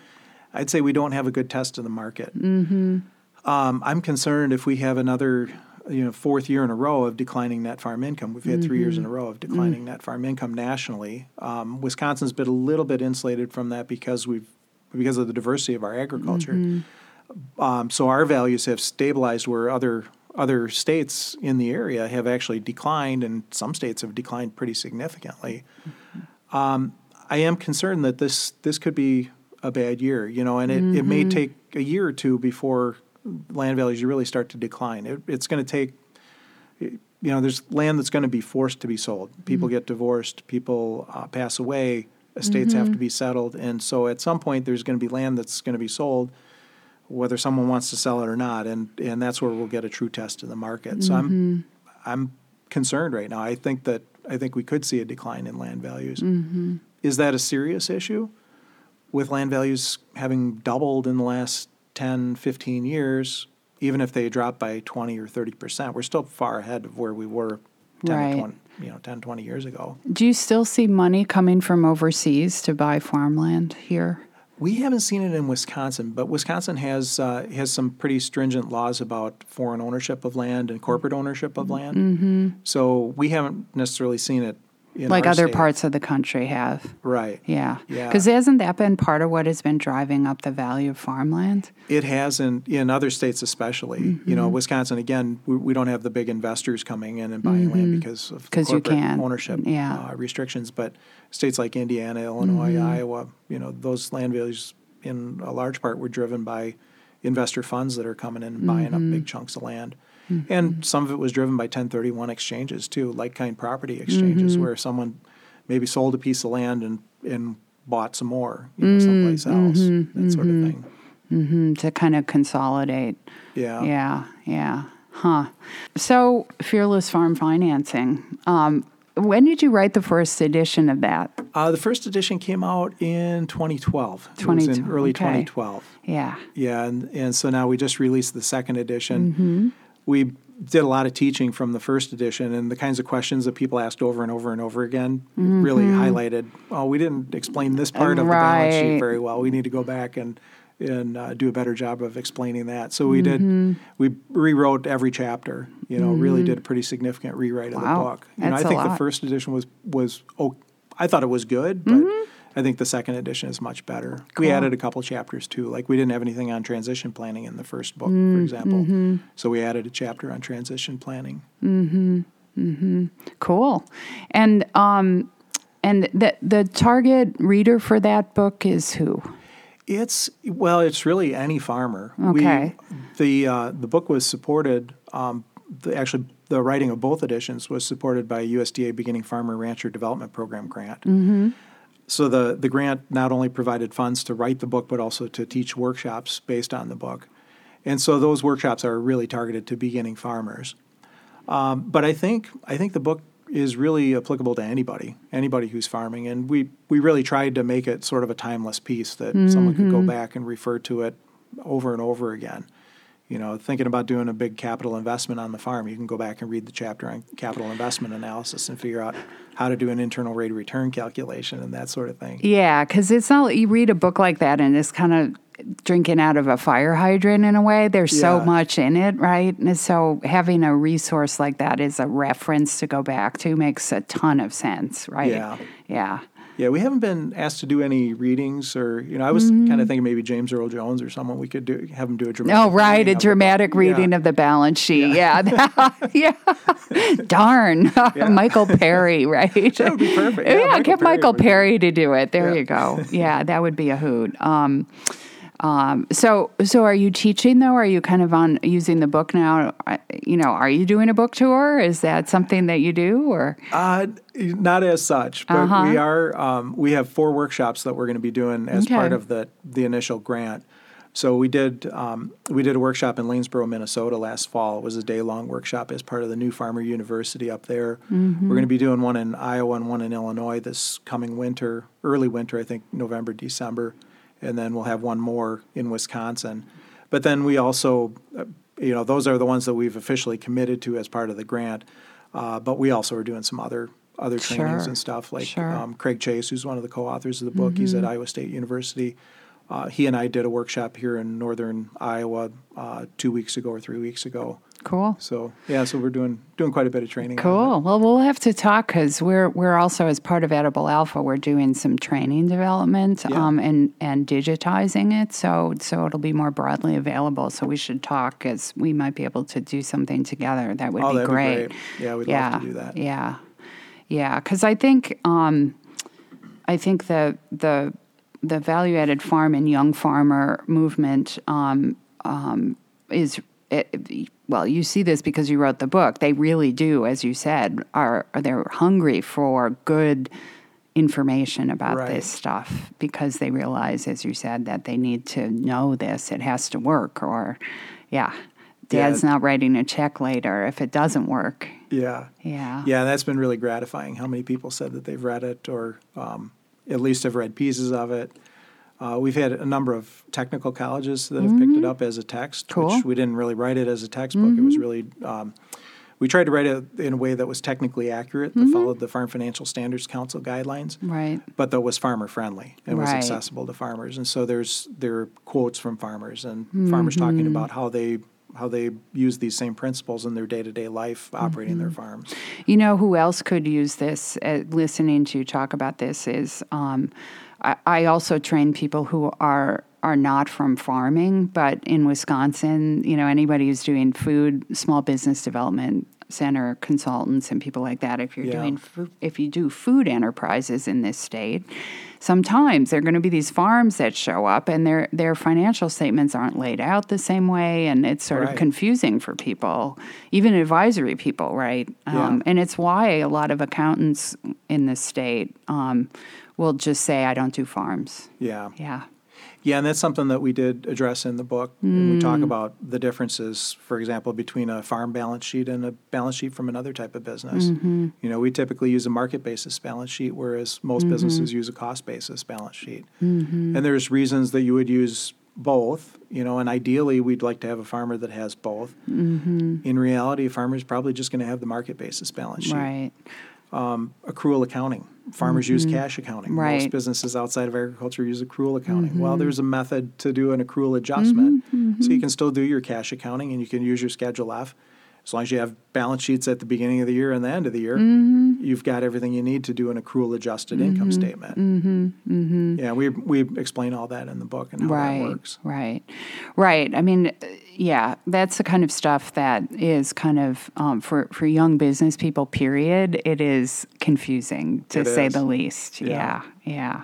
[SPEAKER 2] I'd say we don't have a good test of the market. Mm-hmm. Um, I'm concerned if we have another, you know, fourth year in a row of declining net farm income. We've had three years in a row of declining net farm income nationally. Um, Wisconsin's been a little bit insulated from that because we've because of the diversity of our agriculture. Um, so our values have stabilized where other other states in the area have actually declined, and some states have declined pretty significantly. Um, I am concerned that this this could be a bad year, you know, and it, it may take a year or two before land values you really start to decline. It, it's going to take, you know, there's land that's going to be forced to be sold. People mm-hmm. get divorced, people uh, pass away, estates have to mm-hmm. be settled, and so at some point there's going to be land that's going to be sold whether someone wants to sell it or not, and and that's where we'll get a true test of the market. So I'm mm-hmm. I'm concerned right now. I think that I think we could see a decline in land values. Is that a serious issue? With land values having doubled in the last 10, 15 years, even if they drop by 20 or 30 percent, we're still far ahead of where we were 10
[SPEAKER 1] Right.
[SPEAKER 2] 20, you know, 10, 20 years ago.
[SPEAKER 1] Do you still see money coming from overseas to buy farmland here?
[SPEAKER 2] We haven't seen it in Wisconsin, but Wisconsin has uh, has some pretty stringent laws about foreign ownership of land and corporate ownership of land. Mm-hmm. So we haven't necessarily seen it
[SPEAKER 1] like other
[SPEAKER 2] state.
[SPEAKER 1] parts of the country have.
[SPEAKER 2] Right.
[SPEAKER 1] Yeah.
[SPEAKER 2] Yeah.
[SPEAKER 1] Because hasn't that been part of what has been driving up the value of farmland?
[SPEAKER 2] It has in in other states, especially. You
[SPEAKER 1] Mm-hmm.
[SPEAKER 2] know, Wisconsin again, we, we don't have the big investors coming in and buying land because of the
[SPEAKER 1] Mm-hmm. 'Cause you
[SPEAKER 2] corporate
[SPEAKER 1] can't.
[SPEAKER 2] ownership
[SPEAKER 1] Yeah.
[SPEAKER 2] uh, restrictions. But states like Indiana, Illinois,
[SPEAKER 1] Mm-hmm.
[SPEAKER 2] Iowa, you know, those land values in a large part were driven by investor funds that are coming in and buying
[SPEAKER 1] Mm-hmm.
[SPEAKER 2] up big chunks of land. And some of it was driven by 1031 exchanges too, like kind property exchanges,
[SPEAKER 1] Mm-hmm.
[SPEAKER 2] where someone maybe sold a piece of land and, and bought some more, you know, someplace else,
[SPEAKER 1] Mm-hmm.
[SPEAKER 2] that sort of thing.
[SPEAKER 1] Mm, to kind of consolidate.
[SPEAKER 2] Yeah.
[SPEAKER 1] Yeah, yeah. Huh. So, Fearless Farm Financing. Um, when did you write the first edition of that?
[SPEAKER 2] Uh, the first edition came out in 2012. It was
[SPEAKER 1] 20
[SPEAKER 2] in early
[SPEAKER 1] okay.
[SPEAKER 2] 2012.
[SPEAKER 1] Yeah.
[SPEAKER 2] Yeah, and, and so now we just released the second edition.
[SPEAKER 1] Mm-hmm.
[SPEAKER 2] We did a lot of teaching from the first edition, and the kinds of questions that people asked over and over and over again really highlighted. Oh, we didn't explain this part of the balance
[SPEAKER 1] Mm-hmm.
[SPEAKER 2] Sheet very well. We need to go back and and uh, do a better job of explaining that. So we
[SPEAKER 1] Mm-hmm.
[SPEAKER 2] did. We rewrote every chapter. You know, really did a pretty significant rewrite of
[SPEAKER 1] Wow,
[SPEAKER 2] the book. You know,
[SPEAKER 1] that's
[SPEAKER 2] I think the first edition was was oh, I thought it was good, but.
[SPEAKER 1] Mm-hmm.
[SPEAKER 2] I think the second edition is much better. We added a couple chapters too. Like we didn't have anything on transition planning in the first book,
[SPEAKER 1] Mm,
[SPEAKER 2] for example.
[SPEAKER 1] mm-hmm.
[SPEAKER 2] So we added a chapter on transition planning.
[SPEAKER 1] Cool. And um, and the the target reader for that book is who?
[SPEAKER 2] It's well, it's really any farmer.
[SPEAKER 1] Okay.
[SPEAKER 2] We, the uh, the book was supported. Um, the, actually, the writing of both editions was supported by a USDA Beginning Farmer Rancher Development Program grant. Mm-hmm. So the the grant not only provided funds to write the book, but also to teach workshops based on the book. And so those workshops are really targeted to beginning farmers. Um, but I think I think the book is really applicable to anybody, anybody who's farming, and we we really tried to make it sort of a timeless piece that someone could go back and refer to it over and over again. You know, thinking about doing a big capital investment on the farm, you can go back and read the chapter on capital investment analysis and figure out how to do an internal rate of return calculation and that sort of thing.
[SPEAKER 1] Yeah, because it's not you read a book like that and it's kind of drinking out of a fire hydrant in a way. There's so much in it, right? And so having a resource like that as a reference to go back to makes a ton of sense, right?
[SPEAKER 2] Yeah.
[SPEAKER 1] Yeah.
[SPEAKER 2] Yeah, we haven't been asked to do any readings, or you know, I was kind of thinking maybe James Earl Jones or someone we could do have him do a dramatic.
[SPEAKER 1] Oh, right. A
[SPEAKER 2] of the book.
[SPEAKER 1] dramatic
[SPEAKER 2] Yeah.
[SPEAKER 1] reading of the balance sheet. Yeah. Yeah. Darn. Michael Perry, right?
[SPEAKER 2] That would be perfect.
[SPEAKER 1] Yeah,
[SPEAKER 2] Yeah, Michael
[SPEAKER 1] get
[SPEAKER 2] Perry
[SPEAKER 1] Michael Perry to do it. There
[SPEAKER 2] Yeah.
[SPEAKER 1] you go. Yeah, that would be a hoot. Um, Um, so, so are you teaching though? Are you kind of on using the book now? You know, are you doing a book tour? Is that something that you do, or
[SPEAKER 2] Uh, not as such, but
[SPEAKER 1] Uh-huh.
[SPEAKER 2] we are. Um, we have four workshops that we're going to be doing as part of the the initial grant. So we did um, we did a workshop in Lanesboro, Minnesota last fall. It was a day long workshop as part of the New Farmer University up there.
[SPEAKER 1] Mm-hmm.
[SPEAKER 2] We're going to be doing one in Iowa and one in Illinois this coming winter, early winter, I think November, December, and then we'll have one more in Wisconsin. But then we also, uh, you know, those are the ones that we've officially committed to as part of the grant. Uh, but we also are doing some other other trainings
[SPEAKER 1] Sure.
[SPEAKER 2] and stuff like
[SPEAKER 1] Sure.
[SPEAKER 2] um, Craig Chase, who's one of the co-authors of the book. He's at
[SPEAKER 1] Mm-hmm.
[SPEAKER 2] Iowa State University. Uh, he and I did a workshop here in northern Iowa uh, two weeks ago or three weeks ago.
[SPEAKER 1] cool?
[SPEAKER 2] So yeah, so we're doing doing quite a bit of training.
[SPEAKER 1] Cool. Well, we'll have to talk because we're we're also as part of Edible Alpha, we're doing some training development
[SPEAKER 2] Yeah.
[SPEAKER 1] um, and and digitizing it, so so it'll be more broadly available. So we should talk as we might be able to do something together. That would
[SPEAKER 2] Oh,
[SPEAKER 1] be
[SPEAKER 2] that'd be
[SPEAKER 1] great.
[SPEAKER 2] great. Yeah, we'd
[SPEAKER 1] yeah,
[SPEAKER 2] love to do that.
[SPEAKER 1] Yeah, yeah. Because I think um, I think the the the value added farm and young farmer movement um, um, is it, well. You see this because you wrote the book. They really do, as you said, are they're hungry for good information about
[SPEAKER 2] Right.
[SPEAKER 1] this stuff because they realize, as you said, that they need to know this. It has to work, or yeah, dad's
[SPEAKER 2] Yeah.
[SPEAKER 1] not writing a check later if it doesn't work.
[SPEAKER 2] Yeah.
[SPEAKER 1] Yeah.
[SPEAKER 2] Yeah, that's been really gratifying. How many people said that they've read it or um, at least have read pieces of it. Uh, we've had a number of technical colleges that have picked it up as a text,
[SPEAKER 1] Mm-hmm. Cool. Mm-hmm.
[SPEAKER 2] which we didn't really write it as a textbook. It was really, um, we tried to write it in a way that was technically accurate,
[SPEAKER 1] Mm-hmm.
[SPEAKER 2] that followed the Farm Financial Standards Council guidelines,
[SPEAKER 1] Right.
[SPEAKER 2] but that was farmer friendly and was accessible to farmers. And so there's there are quotes from farmers and farmers talking
[SPEAKER 1] Mm-hmm.
[SPEAKER 2] about how they how they use these same principles in their day to day life operating
[SPEAKER 1] Mm-hmm.
[SPEAKER 2] their farms.
[SPEAKER 1] You know who else could use this? Uh, listening to you talk about this is um, I, I also train people who are are not from farming, but in Wisconsin, you know, anybody who's doing food, small business development center consultants and people like that. If you're
[SPEAKER 2] Yeah.
[SPEAKER 1] doing if you do food enterprises in this state, sometimes there are going to be these farms that show up and their their financial statements aren't laid out the same way, and it's sort
[SPEAKER 2] Right.
[SPEAKER 1] of confusing for people, even advisory people, right? Um, and it's why a lot of accountants in the state um, will just say, "I don't do farms."
[SPEAKER 2] Yeah.
[SPEAKER 1] Yeah,
[SPEAKER 2] Yeah, and that's something that we did address in the book. And we
[SPEAKER 1] Mm.
[SPEAKER 2] talk about the differences, for example, between a farm balance sheet and a balance sheet from another type of business.
[SPEAKER 1] Mm-hmm.
[SPEAKER 2] You know, we typically use a market basis balance sheet, whereas most
[SPEAKER 1] Mm-hmm.
[SPEAKER 2] businesses use a cost basis balance sheet. And there's reasons that you would use both, you know, and ideally we'd like to have a farmer that has both.
[SPEAKER 1] Mm-hmm.
[SPEAKER 2] In reality, a farmer's probably just going to have the market basis balance sheet.
[SPEAKER 1] right.
[SPEAKER 2] Accrual accounting. Farmers use cash accounting.
[SPEAKER 1] Mm-hmm. Right.
[SPEAKER 2] Most businesses outside of agriculture use accrual accounting.
[SPEAKER 1] Mm-hmm.
[SPEAKER 2] Well, there's a method to do an accrual adjustment. So you can still do your cash accounting and you can use your Schedule F. As long as you have balance sheets at the beginning of the year and the end of the year,
[SPEAKER 1] Mm-hmm.
[SPEAKER 2] you've got everything you need to do an accrual adjusted income statement. Mm-hmm. Yeah, we, we explain all that in the book and how that
[SPEAKER 1] right
[SPEAKER 2] works.
[SPEAKER 1] right right i mean yeah that's the kind of stuff that is kind of um, for for young business people period it is confusing to
[SPEAKER 2] It
[SPEAKER 1] say
[SPEAKER 2] is.
[SPEAKER 1] the least
[SPEAKER 2] Yeah.
[SPEAKER 1] yeah yeah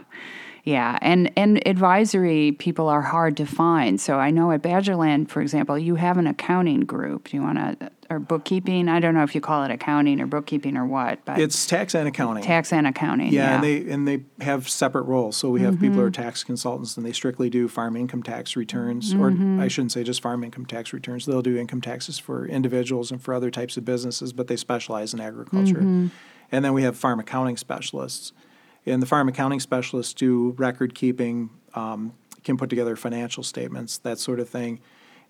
[SPEAKER 1] yeah and and advisory people are hard to find so i know at badgerland for example you have an accounting group do you want to or bookkeeping i don't know if you call it accounting or bookkeeping or what but
[SPEAKER 2] It's tax and accounting.
[SPEAKER 1] tax and accounting
[SPEAKER 2] Yeah,
[SPEAKER 1] yeah,
[SPEAKER 2] and they and they have separate roles. So we have people who are tax consultants, and they strictly do farm income tax returns, or I shouldn't say just farm income tax returns. They'll do income taxes for individuals and for other types of businesses, but they specialize in agriculture. And then we have farm accounting specialists, and the farm accounting specialists do record keeping, um, can put together financial statements, that sort of thing,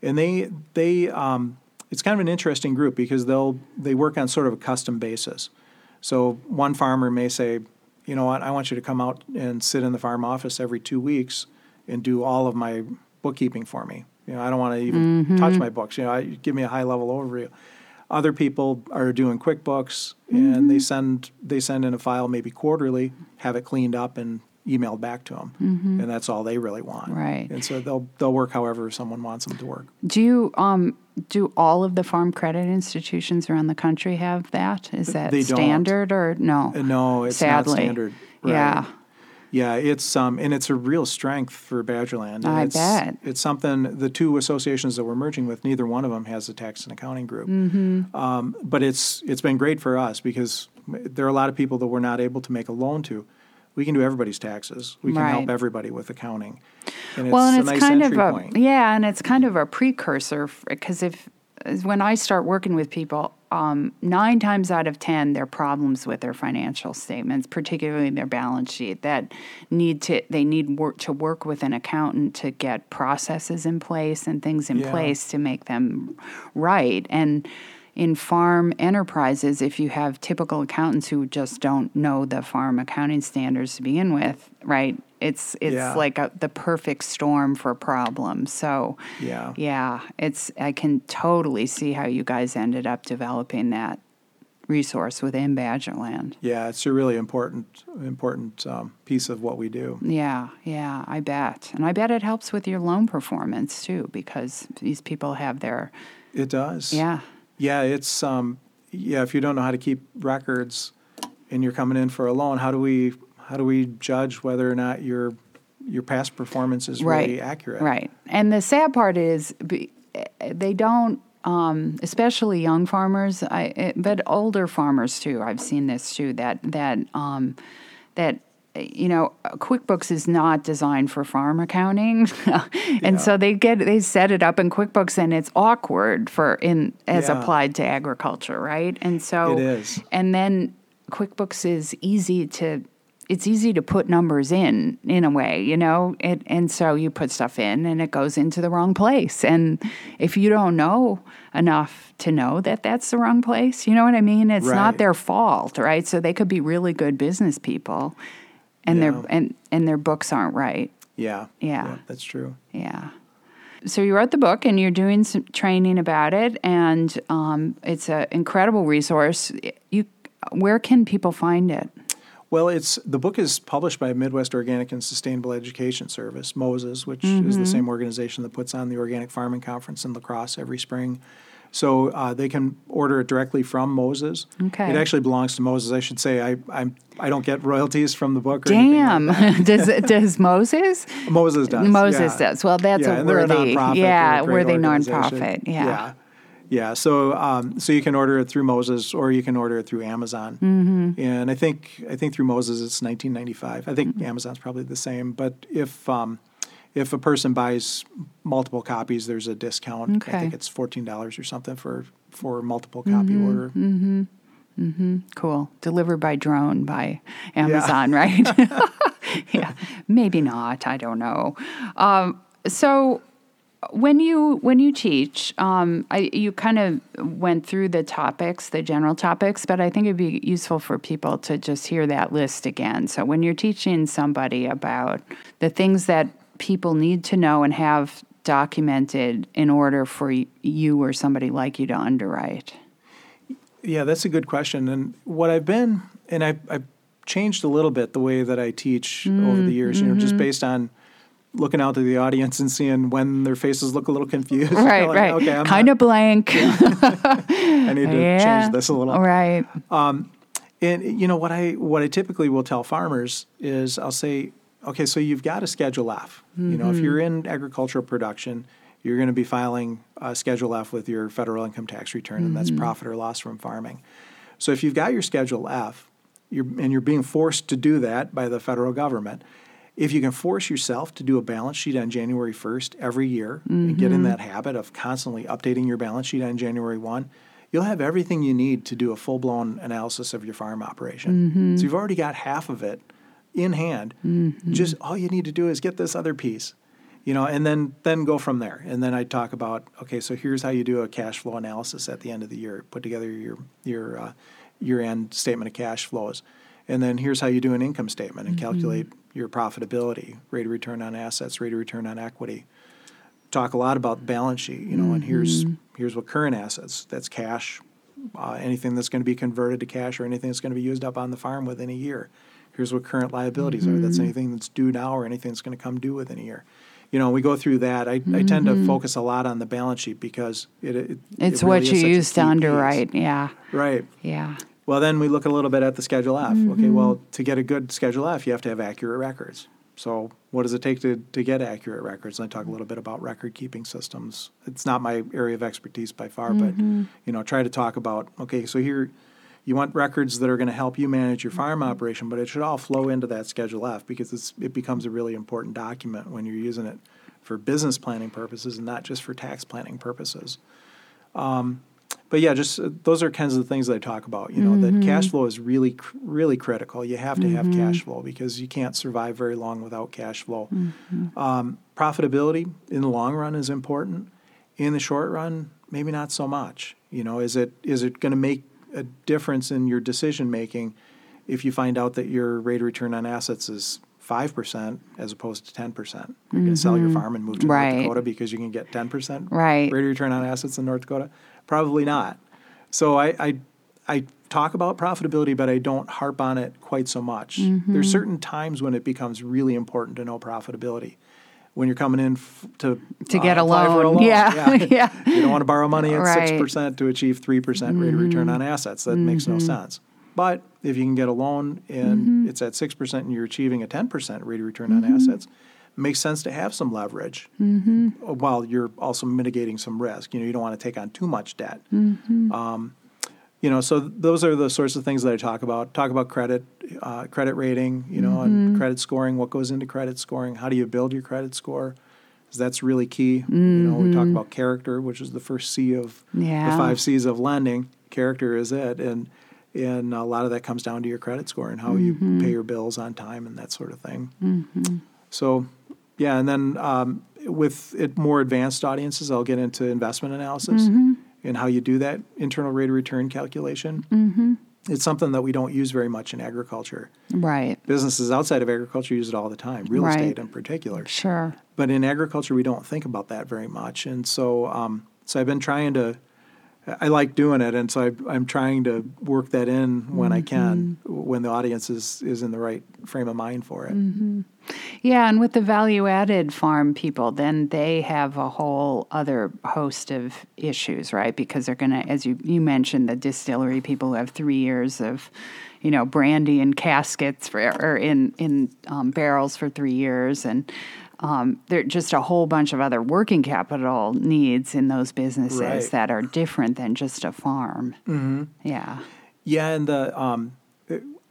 [SPEAKER 2] and they they um, it's kind of an interesting group because they'll they work on sort of a custom basis. So one farmer may say, you know what, I want you to come out and sit in the farm office every two weeks and do all of my bookkeeping for me. You know, I don't want to even mm-hmm. touch my books. You know, I, give me a high level overview. Other people are doing QuickBooks and they mm-hmm. send they send in a file maybe quarterly, have it cleaned up and emailed back to them, and that's all they really want.
[SPEAKER 1] Right.
[SPEAKER 2] And so they'll they'll work however someone wants them to work.
[SPEAKER 1] Do you um do all of the farm credit institutions around the country have that? Is that
[SPEAKER 2] They don't.
[SPEAKER 1] standard or no?
[SPEAKER 2] Uh, no, it's
[SPEAKER 1] Sadly.
[SPEAKER 2] not standard. Right.
[SPEAKER 1] Yeah.
[SPEAKER 2] Yeah, it's um, and it's a real strength for Badgerland. And
[SPEAKER 1] I
[SPEAKER 2] it's,
[SPEAKER 1] bet.
[SPEAKER 2] it's something. The two associations that we're merging with, neither one of them has a tax and accounting group.
[SPEAKER 1] Mm-hmm.
[SPEAKER 2] Um, but it's it's been great for us because there are a lot of people that we're not able to make a loan to. We can do everybody's taxes. We can help everybody with accounting. And it's
[SPEAKER 1] well, and
[SPEAKER 2] a
[SPEAKER 1] it's
[SPEAKER 2] nice
[SPEAKER 1] kind of a
[SPEAKER 2] point.
[SPEAKER 1] yeah, and it's kind of a precursor because if when I start working with people, um, nine times out of ten, there are problems with their financial statements, particularly their balance sheet. That need to they need work to work with an accountant to get processes in place and things in
[SPEAKER 2] Yeah.
[SPEAKER 1] place to make them right. And in farm enterprises, if you have typical accountants who just don't know the farm accounting standards to begin with, right? It's it's
[SPEAKER 2] Yeah.
[SPEAKER 1] like a, the perfect storm for problems. So
[SPEAKER 2] Yeah.
[SPEAKER 1] yeah, it's I can totally see how you guys ended up developing that resource within Badgerland.
[SPEAKER 2] Yeah, it's a really important important um, piece of what we do.
[SPEAKER 1] Yeah, yeah, I bet. And I bet it helps with your loan performance too, because these people have their
[SPEAKER 2] It does.
[SPEAKER 1] yeah.
[SPEAKER 2] Yeah, it's um, yeah. If you don't know how to keep records, and you're coming in for a loan, how do we how do we judge whether or not your your past performance is really accurate?
[SPEAKER 1] Right. And the sad part is they don't, um, especially young farmers, I, eh, but older farmers too. I've seen this too. That that um, that you know, QuickBooks is not designed for farm accounting, and
[SPEAKER 2] Yeah.
[SPEAKER 1] so they get they set it up in QuickBooks, and it's awkward for in as
[SPEAKER 2] Yeah.
[SPEAKER 1] applied to agriculture, right? And so
[SPEAKER 2] It is.
[SPEAKER 1] and then QuickBooks is easy to it's easy to put numbers in in a way, you know, it, and so you put stuff in and it goes into the wrong place. And if you don't know enough to know that that's the wrong place, you know what I mean? It's not their fault, right? So they could be really good business people, and
[SPEAKER 2] Yeah.
[SPEAKER 1] their and and their books aren't right.
[SPEAKER 2] Yeah.
[SPEAKER 1] Yeah.
[SPEAKER 2] that's true.
[SPEAKER 1] Yeah. So you wrote the book and you're doing some training about it, and um, it's an incredible resource. You, where can people find it?
[SPEAKER 2] Well, it's the book is published by Midwest Organic and Sustainable Education Service, Moses, which is
[SPEAKER 1] Mm-hmm.
[SPEAKER 2] the same organization that puts on the Organic Farming Conference in La Crosse every spring. So uh, they can order it directly from Moses.
[SPEAKER 1] Okay.
[SPEAKER 2] It actually belongs to Moses. I should say I I'm, I don't get royalties from the book. Or anything like
[SPEAKER 1] Damn. does does Moses?
[SPEAKER 2] Moses does.
[SPEAKER 1] Moses
[SPEAKER 2] yeah.
[SPEAKER 1] does. Well, that's
[SPEAKER 2] yeah,
[SPEAKER 1] a worthy,
[SPEAKER 2] a nonprofit.
[SPEAKER 1] yeah, worthy nonprofit. Yeah.
[SPEAKER 2] yeah. Yeah, so um, so you can order it through Moses, or you can order it through Amazon.
[SPEAKER 1] Mm-hmm.
[SPEAKER 2] And I think I think through Moses it's 1995. I think Amazon's probably the same. But if um, if a person buys multiple copies, there's a discount. I think it's fourteen dollars or something for for multiple copy
[SPEAKER 1] Mm-hmm.
[SPEAKER 2] order.
[SPEAKER 1] Cool. Delivered by drone by Amazon, right? yeah. Maybe not. I don't know. Um, so when you when you teach, um, I, you kind of went through the topics, the general topics, but I think it'd be useful for people to just hear that list again. So when you're teaching somebody about the things that people need to know and have documented in order for you or somebody like you to underwrite.
[SPEAKER 2] Yeah, that's a good question. And what I've been, and I've, I've changed a little bit the way that I teach over mm, the years, you know, just mm-hmm. based on looking out to the audience and seeing when their faces look a little confused.
[SPEAKER 1] Right,
[SPEAKER 2] Like,
[SPEAKER 1] right.
[SPEAKER 2] Okay,
[SPEAKER 1] kind of blank.
[SPEAKER 2] I need to
[SPEAKER 1] yeah.
[SPEAKER 2] change this a little.
[SPEAKER 1] Right.
[SPEAKER 2] Um, and you know what I what I typically will tell farmers is I'll say, okay, so you've got a Schedule F. You know, if mm-hmm. you're in agricultural production, you're going to be filing a Schedule F with your federal income tax return, and that's mm-hmm. profit or loss from farming. So if you've got your Schedule F, you're, and you're being forced to do that by the federal government, if you can force yourself to do a balance sheet on January 1st every year and get in mm-hmm. that habit of constantly updating your balance sheet on January 1, you'll have everything you need to do a full blown analysis of your farm operation. So you've already got half of it in hand. Just all you need to do is get this other piece. You know, and then then go from there. And then I talk about okay, so here's how you do a cash flow analysis at the end of the year. Put together your your uh, year end statement of cash flows, and then here's how you do an income statement and calculate your profitability, rate of return on assets, rate of return on equity. Talk a lot about balance sheet, you know, and here's here's what current assets. That's cash, uh, anything that's going to be converted to cash or anything that's going to be used up on the farm within a year. Here's what current liabilities are. That's mm-hmm. anything that's due now or anything that's going to come due within a year. You know, we go through that. I, I tend to mm-hmm. focus a lot on the balance sheet because it, it
[SPEAKER 1] It's
[SPEAKER 2] it
[SPEAKER 1] what you
[SPEAKER 2] is such a
[SPEAKER 1] use to
[SPEAKER 2] key piece.
[SPEAKER 1] underwrite. Yeah.
[SPEAKER 2] Right.
[SPEAKER 1] Yeah.
[SPEAKER 2] Well, then we look a little bit at the Schedule F. Okay, mm-hmm. well, to get a good Schedule F, you have to have accurate records. So, what does it take to, to get accurate records? And I talk a little bit about record keeping systems. It's not my area of expertise by far, but you know, try to talk about okay, so here you want records that are going to help you manage your farm operation, but it should all flow into that Schedule F because it's, it becomes a really important document when you're using it for business planning purposes and not just for tax planning purposes. Um, but yeah, just uh, those are kinds of the things that I talk about. You know, that cash flow is really, cr- really critical. You have to have cash flow because you can't survive very long without cash flow. Um, profitability in the long run is important. In the short run, maybe not so much. You know, is it is it going to make a difference in your decision making if you find out that your rate of return on assets is five percent as opposed to ten percent? You're going to sell your farm and move to
[SPEAKER 1] Right.
[SPEAKER 2] North Dakota because you can get ten percent
[SPEAKER 1] Right.
[SPEAKER 2] rate of return on assets in North Dakota? Probably not. So I, I, I talk about profitability, but I don't harp on it quite so much.
[SPEAKER 1] Mm-hmm.
[SPEAKER 2] There's certain times when it becomes really important to know profitability. When you're coming in f- to
[SPEAKER 1] To get a
[SPEAKER 2] apply for
[SPEAKER 1] loan. Yeah. Yeah.
[SPEAKER 2] you don't want to borrow money at
[SPEAKER 1] Right. Mm-hmm.
[SPEAKER 2] six percent to achieve three percent rate of return on assets. That makes no sense. But if you can get a loan and
[SPEAKER 1] Mm-hmm.
[SPEAKER 2] it's at six percent and you're achieving a ten percent rate of return on assets, makes sense to have some leverage
[SPEAKER 1] Mm-hmm.
[SPEAKER 2] while you're also mitigating some risk. You know, you don't want to take on too much debt.
[SPEAKER 1] Mm-hmm.
[SPEAKER 2] Um, you know, so those are the sorts of things that I talk about. Talk about credit, uh, credit rating, you know,
[SPEAKER 1] Mm-hmm.
[SPEAKER 2] and credit scoring. What goes into credit scoring? How do you build your credit score? 'Cause that's really key. You know, we talk about character, which is the first C of
[SPEAKER 1] Mm-hmm. Yeah.
[SPEAKER 2] the five C's of lending. Character is it, and and a lot of that comes down to your credit score and how
[SPEAKER 1] Mm-hmm.
[SPEAKER 2] you pay your bills on time and that sort of thing. So, yeah, and then um, with it, more advanced audiences, I'll get into investment analysis
[SPEAKER 1] Mm-hmm.
[SPEAKER 2] And how you do that internal rate of return calculation. Mm-hmm. It's something that we don't use very much in agriculture.
[SPEAKER 1] Right.
[SPEAKER 2] Businesses outside of agriculture use it all the time, real
[SPEAKER 1] Right.
[SPEAKER 2] estate in particular.
[SPEAKER 1] Sure.
[SPEAKER 2] But in agriculture, we don't think about that very much, and so um, so I've been trying to. I like doing it, and so I, I'm trying to work that in when I can, when the audience is, is in the right frame of mind for it.
[SPEAKER 1] Yeah, and with the value added farm people, then they have a whole other host of issues, right? Because they're going to, as you, you mentioned, the distillery people who have three years of, you know, brandy in caskets for, or in, in um, barrels for three years. And um, there are just a whole bunch of other working capital needs in those businesses
[SPEAKER 2] Right.
[SPEAKER 1] that are different than just a farm. Mm-hmm. Yeah.
[SPEAKER 2] Yeah, and the um,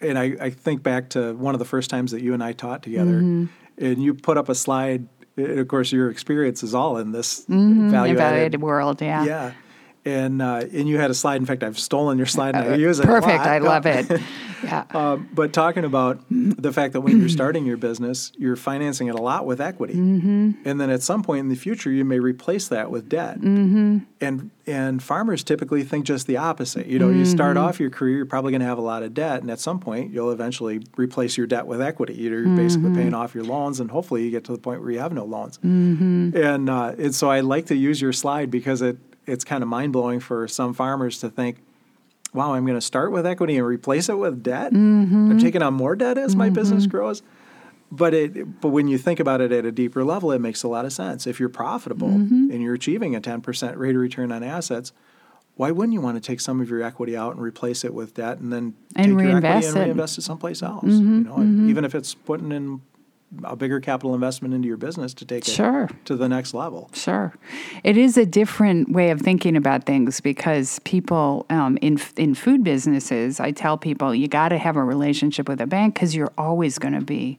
[SPEAKER 2] and I, I think back to one of the first times that you and I taught together,
[SPEAKER 1] Mm-hmm.
[SPEAKER 2] and you put up a slide. And of course, your experience is all in this value added.
[SPEAKER 1] Evaluated world, yeah.
[SPEAKER 2] Yeah, and uh, and you had a slide. In fact, I've stolen your slide and I use it.
[SPEAKER 1] Perfect. I love it. Yeah.
[SPEAKER 2] Um, but talking about the fact that when you're starting your business, you're financing it a lot with equity,
[SPEAKER 1] Mm-hmm.
[SPEAKER 2] and then at some point in the future, you may replace that with debt.
[SPEAKER 1] Mm-hmm.
[SPEAKER 2] And and farmers typically think just the opposite. You know, you start
[SPEAKER 1] Mm-hmm.
[SPEAKER 2] off your career, you're probably going to have a lot of debt, and at some point, you'll eventually replace your debt with equity. You're basically
[SPEAKER 1] Mm-hmm.
[SPEAKER 2] paying off your loans, and hopefully, you get to the point where you have no loans.
[SPEAKER 1] Mm-hmm.
[SPEAKER 2] And uh, and so I like to use your slide because it it's kind of mind blowing for some farmers to think wow, I'm going to start with equity and replace it with debt.
[SPEAKER 1] Mm-hmm.
[SPEAKER 2] I'm taking on more debt as my business grows. But it, but when you think about it at a deeper level, it makes a lot of sense. If you're profitable
[SPEAKER 1] Mm-hmm.
[SPEAKER 2] and you're achieving a 10% rate of return on assets, why wouldn't you want to take some of your equity out and replace it with debt and then
[SPEAKER 1] And
[SPEAKER 2] take your equity
[SPEAKER 1] reinvest
[SPEAKER 2] and
[SPEAKER 1] it. Mm-hmm,
[SPEAKER 2] reinvest it someplace else? you know, and even if it's putting in a bigger capital investment into your business to take it
[SPEAKER 1] Sure.
[SPEAKER 2] to the next level.
[SPEAKER 1] Sure, it is a different way of thinking about things because people um, in in food businesses, I tell people you got to have a relationship with a bank because you're always going to be,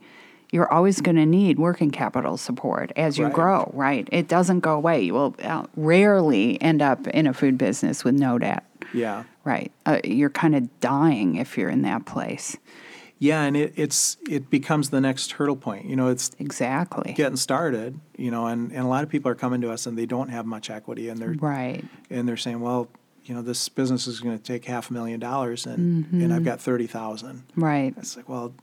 [SPEAKER 1] you're always going to need working capital support as you
[SPEAKER 2] Right.
[SPEAKER 1] grow. Right, it doesn't go away. You will uh, rarely end up in a food business with no debt.
[SPEAKER 2] Yeah.
[SPEAKER 1] Right, uh, you're kind of dying if you're in that place.
[SPEAKER 2] Yeah, and it, it's it becomes the next hurdle point. You know, it's
[SPEAKER 1] Exactly.
[SPEAKER 2] getting started, you know, and, and a lot of people are coming to us and they don't have much equity and they're
[SPEAKER 1] Right.
[SPEAKER 2] and they're saying, Well, you know, this business is gonna take half a million dollars and and I've mm-hmm. got thirty thousand.
[SPEAKER 1] Right.
[SPEAKER 2] It's like, well,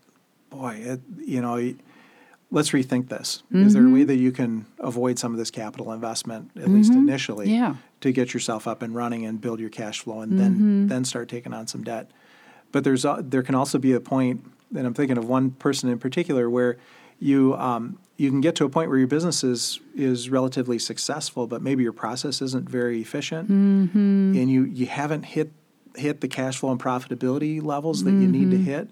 [SPEAKER 2] boy, it, you know, let's rethink this. Is there a way mm-hmm. that you can avoid some of this capital investment, at least mm-hmm. initially,
[SPEAKER 1] Yeah.
[SPEAKER 2] to get yourself up and running and build your cash flow and then then start taking on some debt? But there's there can also be a point, and I'm thinking of one person in particular, where you um, you can get to a point where your business is is relatively successful, but maybe your process isn't very efficient, and you you haven't hit hit the cash flow and profitability levels that you need to
[SPEAKER 1] Mm-hmm.
[SPEAKER 2] hit,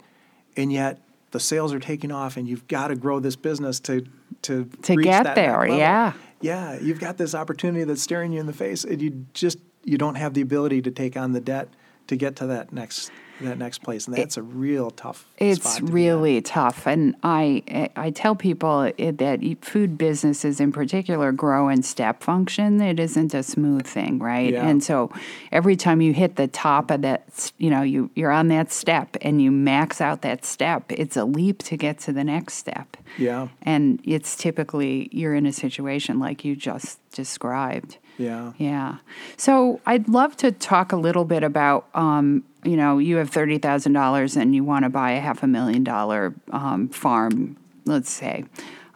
[SPEAKER 2] and yet the sales are taking off, and you've got to grow this business to to
[SPEAKER 1] To
[SPEAKER 2] reach
[SPEAKER 1] get
[SPEAKER 2] that
[SPEAKER 1] there, yeah.
[SPEAKER 2] yeah. You've got this opportunity that's staring you in the face, and you just you don't have the ability to take on the debt to get to that next that next place, and that's a real tough.
[SPEAKER 1] It's
[SPEAKER 2] spot to
[SPEAKER 1] really tough, and I I tell people that food businesses in particular grow in step function. It isn't a smooth thing, right?
[SPEAKER 2] Yeah.
[SPEAKER 1] And so every time you hit the top of that, you know, you you're on that step and you max out that step. It's a leap to get to the next step.
[SPEAKER 2] Yeah,
[SPEAKER 1] And it's typically you're in a situation like you just described.
[SPEAKER 2] Yeah,
[SPEAKER 1] Yeah. So I'd love to talk a little bit about, um, you know, you have thirty thousand dollars and you want to buy a half a million dollar um, farm, let's say,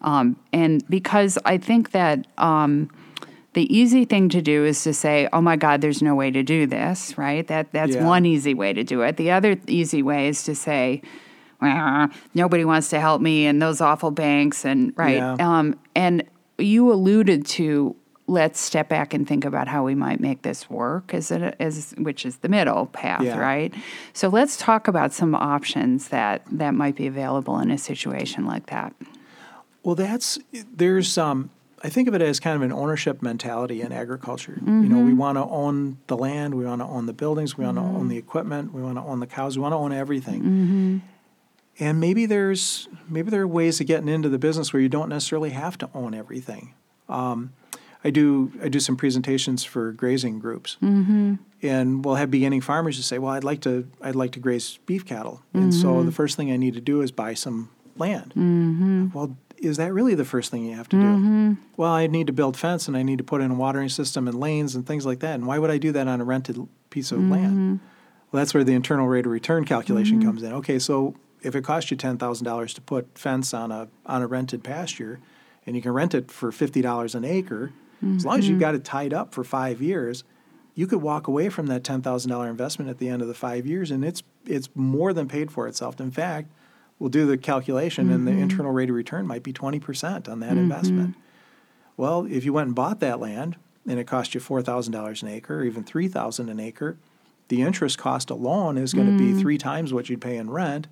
[SPEAKER 1] um, and because I think that. Um, the easy thing to do is to say, "Oh my God, there's no way to do this." Right? That that's
[SPEAKER 2] Yeah.
[SPEAKER 1] one easy way to do it. The other easy way is to say, "Ah, "Nobody wants to help me," and those awful banks, and right.
[SPEAKER 2] Yeah.
[SPEAKER 1] Um, and you alluded to let's step back and think about how we might make this work as it as which is the middle path
[SPEAKER 2] Yeah.
[SPEAKER 1] right so let's talk about some options that that might be available in a situation like that
[SPEAKER 2] Well, that's there's um, I think of it as kind of an ownership mentality in agriculture. You know,
[SPEAKER 1] Mm-hmm.
[SPEAKER 2] we want to own the land, we want to own the buildings, we want to own the equipment, we want to own the cows, we want to own everything.
[SPEAKER 1] Mm-hmm.
[SPEAKER 2] And maybe there's maybe there are ways of getting into the business where you don't necessarily have to own everything. Um, I do I do some presentations for grazing groups, mm-hmm. and we'll have beginning farmers who say, "Well, I'd like to I'd like to graze beef cattle, and so the first thing I need to do is buy some land." Mm-hmm. Well, is that really the first thing you have to do? Well, I need to build fence, and I need to put in a watering system and lanes and things like that. And why would I do that on a rented piece of land? Well, that's where the internal rate of return calculation comes in. Okay, so if it costs you ten thousand dollars to put fence on a on a rented pasture, and you can rent it for fifty dollars an acre, as long as you've mm-hmm. got it tied up for five years, you could walk away from that ten thousand dollar investment at the end of the five years, and it's it's more than paid for itself. In fact, we'll do the calculation, and the mm-hmm. internal rate of return might be twenty percent on that mm-hmm. investment. Well, if you went and bought that land and it cost you four thousand dollars an acre, or even three thousand an acre, the interest cost alone is going to be three times what you'd pay in rent,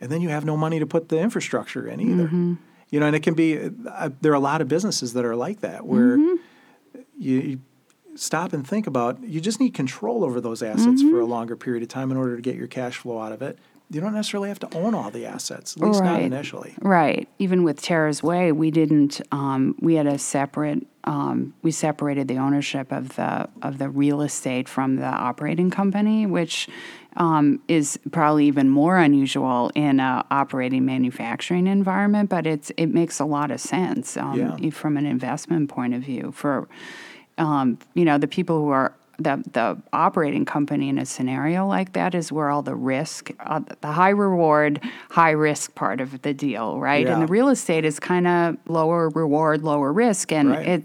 [SPEAKER 2] and then you have no money to put the infrastructure in either. You know, and it can be uh, there are a lot of businesses that are like that where you, you stop and think about you just need control over those assets for a longer period of time in order to get your cash flow out of it. You don't necessarily have to own all the assets, at least not initially.
[SPEAKER 1] Right. Even with Tera's Whey, we didn't. Um, we had a separate. Um, we separated the ownership of the of the real estate from the operating company, which um, is probably even more unusual in a operating manufacturing environment. But it's it makes a lot of sense um,
[SPEAKER 2] Yeah.
[SPEAKER 1] from an investment point of view for um, you know the people who are the the operating company in a scenario like that is where all the risk, uh, the high reward, high risk part of the deal, right? And the real estate is kind of lower reward, lower risk, and
[SPEAKER 2] Right.
[SPEAKER 1] it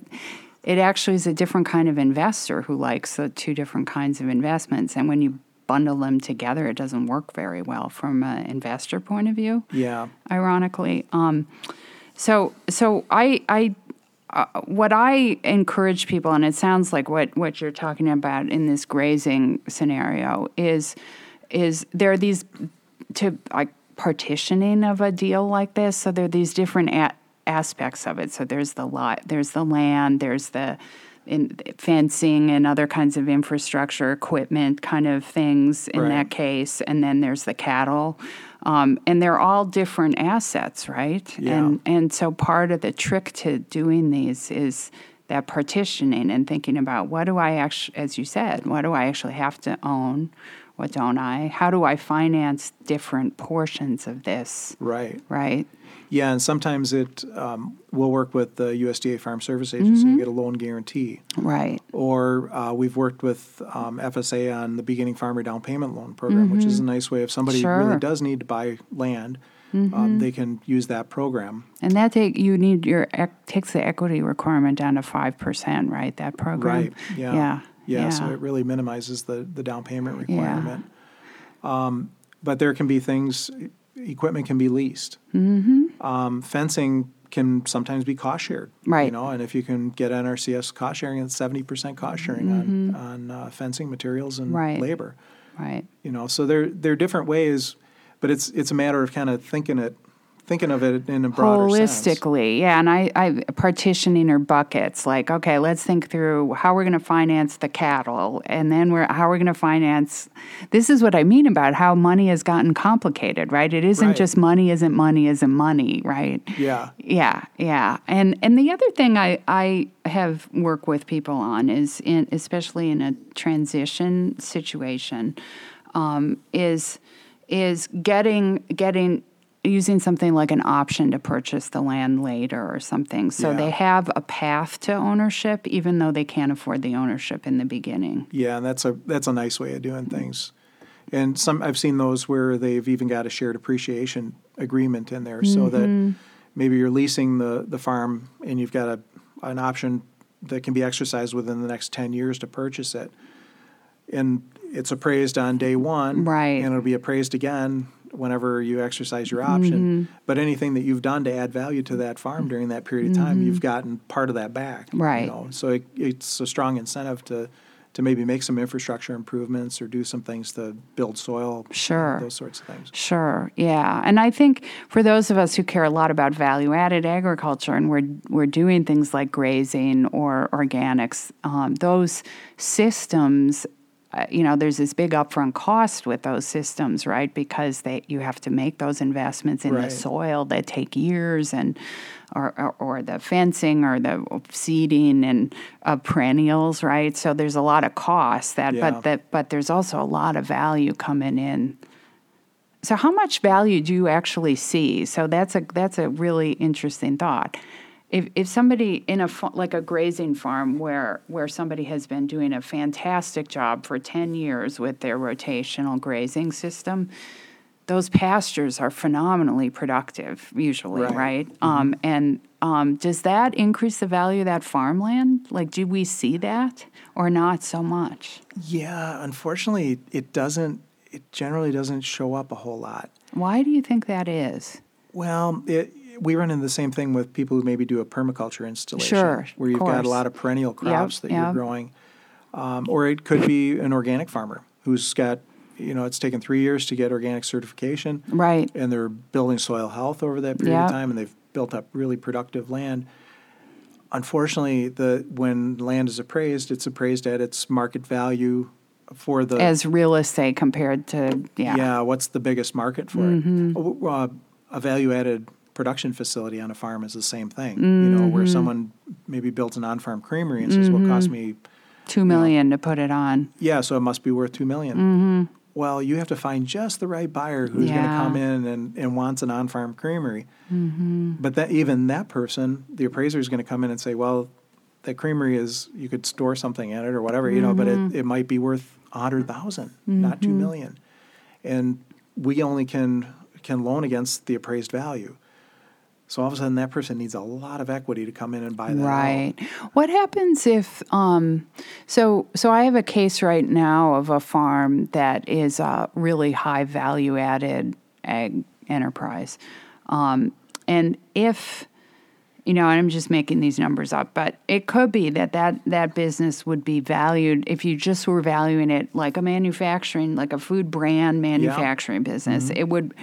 [SPEAKER 1] it actually is a different kind of investor who likes the two different kinds of investments. And when you bundle them together, it doesn't work very well from an investor point of view
[SPEAKER 2] Yeah.
[SPEAKER 1] ironically. Um, so, so I, I, uh, what I encourage people, and it sounds like what what you're talking about in this grazing scenario is, is there are these to like partitioning of a deal like this. So there are these different a- aspects of it. So there's the lot, there's the land, there's the fencing and other kinds of infrastructure, equipment kind of things in
[SPEAKER 2] Right.
[SPEAKER 1] that case, and then there's the cattle, um, and they're all different assets, right?
[SPEAKER 2] Yeah.
[SPEAKER 1] And and so part of the trick to doing these is that partitioning and thinking about what do I actually, as you said, what do I actually have to own, what don't I? How do I finance different portions of this,
[SPEAKER 2] Right.
[SPEAKER 1] right?
[SPEAKER 2] Yeah, and sometimes it um, we'll work with the USDA Farm Service Agency
[SPEAKER 1] Mm-hmm.
[SPEAKER 2] and get a loan guarantee,
[SPEAKER 1] Right.
[SPEAKER 2] or uh, we've worked with um, FSA on the Beginning Farmer Down Payment Loan Program, which is a nice way if somebody
[SPEAKER 1] Mm-hmm. Sure. Mm-hmm.
[SPEAKER 2] really does need to buy land, um, they can use that program.
[SPEAKER 1] And that take you need your takes the equity requirement down to five percent, right? That program.
[SPEAKER 2] Right. Yeah.
[SPEAKER 1] Yeah.
[SPEAKER 2] Yeah. So it really minimizes the the down payment
[SPEAKER 1] Yeah.
[SPEAKER 2] requirement. Um, but there can be things. Equipment can be leased. Mm-hmm. Um, fencing can sometimes be cost shared.
[SPEAKER 1] right?
[SPEAKER 2] You know, and if you can get NRCS cost sharing, it's seventy percent cost sharing on on uh, fencing materials and
[SPEAKER 1] Mm-hmm. Right.
[SPEAKER 2] labor.
[SPEAKER 1] Right.
[SPEAKER 2] You know, so there there are different ways, but it's it's a matter of kind of thinking it, thinking of it in a broader sense.
[SPEAKER 1] holistically yeah and I, I partitioning her buckets like okay let's think through how we're going to finance the cattle and then we're how we're going to finance this is what i mean about how money has gotten complicated right it isn't
[SPEAKER 2] Right.
[SPEAKER 1] just money isn't money isn't money right
[SPEAKER 2] Yeah.
[SPEAKER 1] yeah, yeah, and and the other thing I I have worked with people on is in especially in a transition situation, um, is is getting getting using something like an option to purchase the land later or something, so
[SPEAKER 2] Yeah.
[SPEAKER 1] they have a path to ownership even though they can't afford the ownership in the beginning.
[SPEAKER 2] Yeah, and that's a that's a nice way of doing things. And some I've seen those where they've even got a shared appreciation agreement in there, so that mm-hmm. maybe you're leasing the the farm and you've got a an option that can be exercised within the next ten years to purchase it, and it's appraised on day one,
[SPEAKER 1] Right.
[SPEAKER 2] And it'll be appraised again whenever you exercise your option. But anything that you've done to add value to that farm during that period of time, you've gotten part of that back,
[SPEAKER 1] Right.
[SPEAKER 2] You know? So it, it's a strong incentive to to maybe make some infrastructure improvements or do some things to build soil,
[SPEAKER 1] Sure.
[SPEAKER 2] those sorts of things.
[SPEAKER 1] Sure, yeah, and I think for those of us who care a lot about value-added agriculture, and we're we're doing things like grazing or organics, um, those systems, uh, you know, there's this big upfront cost with those systems, right? Because they you have to make those investments in the soil that take years, and or, or or the fencing or the seeding and of perennials, right? So there's a lot of cost that,
[SPEAKER 2] Yeah.
[SPEAKER 1] but that but there's also a lot of value coming in so how much value do you actually see? So that's a that's a really interesting thought. If if somebody in a like a grazing farm where where somebody has been doing a fantastic job for 10 years with their rotational grazing system, those pastures are phenomenally productive usually,
[SPEAKER 2] Right.
[SPEAKER 1] right? Um, and um, does that increase the value of that farmland? Like, do we see that or not so much?
[SPEAKER 2] Yeah, unfortunately, it doesn't. It generally doesn't show up a whole lot.
[SPEAKER 1] Why do you think that is?
[SPEAKER 2] Well, it, we run into the same thing with people who maybe do a permaculture installation,
[SPEAKER 1] Sure,
[SPEAKER 2] where you've got a lot of perennial crops that
[SPEAKER 1] yep.
[SPEAKER 2] you're growing, um, or it could be an organic farmer who's got, you know, it's taken three years to get organic certification,
[SPEAKER 1] Right.
[SPEAKER 2] and they're building soil health over that period
[SPEAKER 1] Yep.
[SPEAKER 2] of time, and they've built up really productive land. Unfortunately, the when land is appraised, it's appraised at its market value for the
[SPEAKER 1] as real estate compared to yeah,
[SPEAKER 2] yeah, what's the biggest market for
[SPEAKER 1] Mm-hmm.
[SPEAKER 2] it? Uh, a value added production facility on a farm is the same thing. You know, where
[SPEAKER 1] Mm-hmm.
[SPEAKER 2] someone maybe built an on farm creamery and says, "Well, cost me,
[SPEAKER 1] two million to put it on.
[SPEAKER 2] yeah, so it must be worth two million. Well, you have to find just the right buyer who's going to
[SPEAKER 1] Mm-hmm.
[SPEAKER 2] Come in and, and wants an on farm creamery. But that even that person, the appraiser is going to come in and say, "Well, that creamery is you could store something in it or whatever, you know, but
[SPEAKER 1] Mm-hmm.
[SPEAKER 2] it, it might be worth a hundred thousand, not two million, and we only can can loan against the appraised value. So all of a sudden, that person needs a lot of equity to come in and buy that.
[SPEAKER 1] Right. What happens if um so so I have a case right now of a farm that is a really high value added ag enterprise. Um and if you know, and I'm just making these numbers up, but it could be that that, that business would be valued if you just were valuing it like a manufacturing, like a food brand manufacturing business. It would,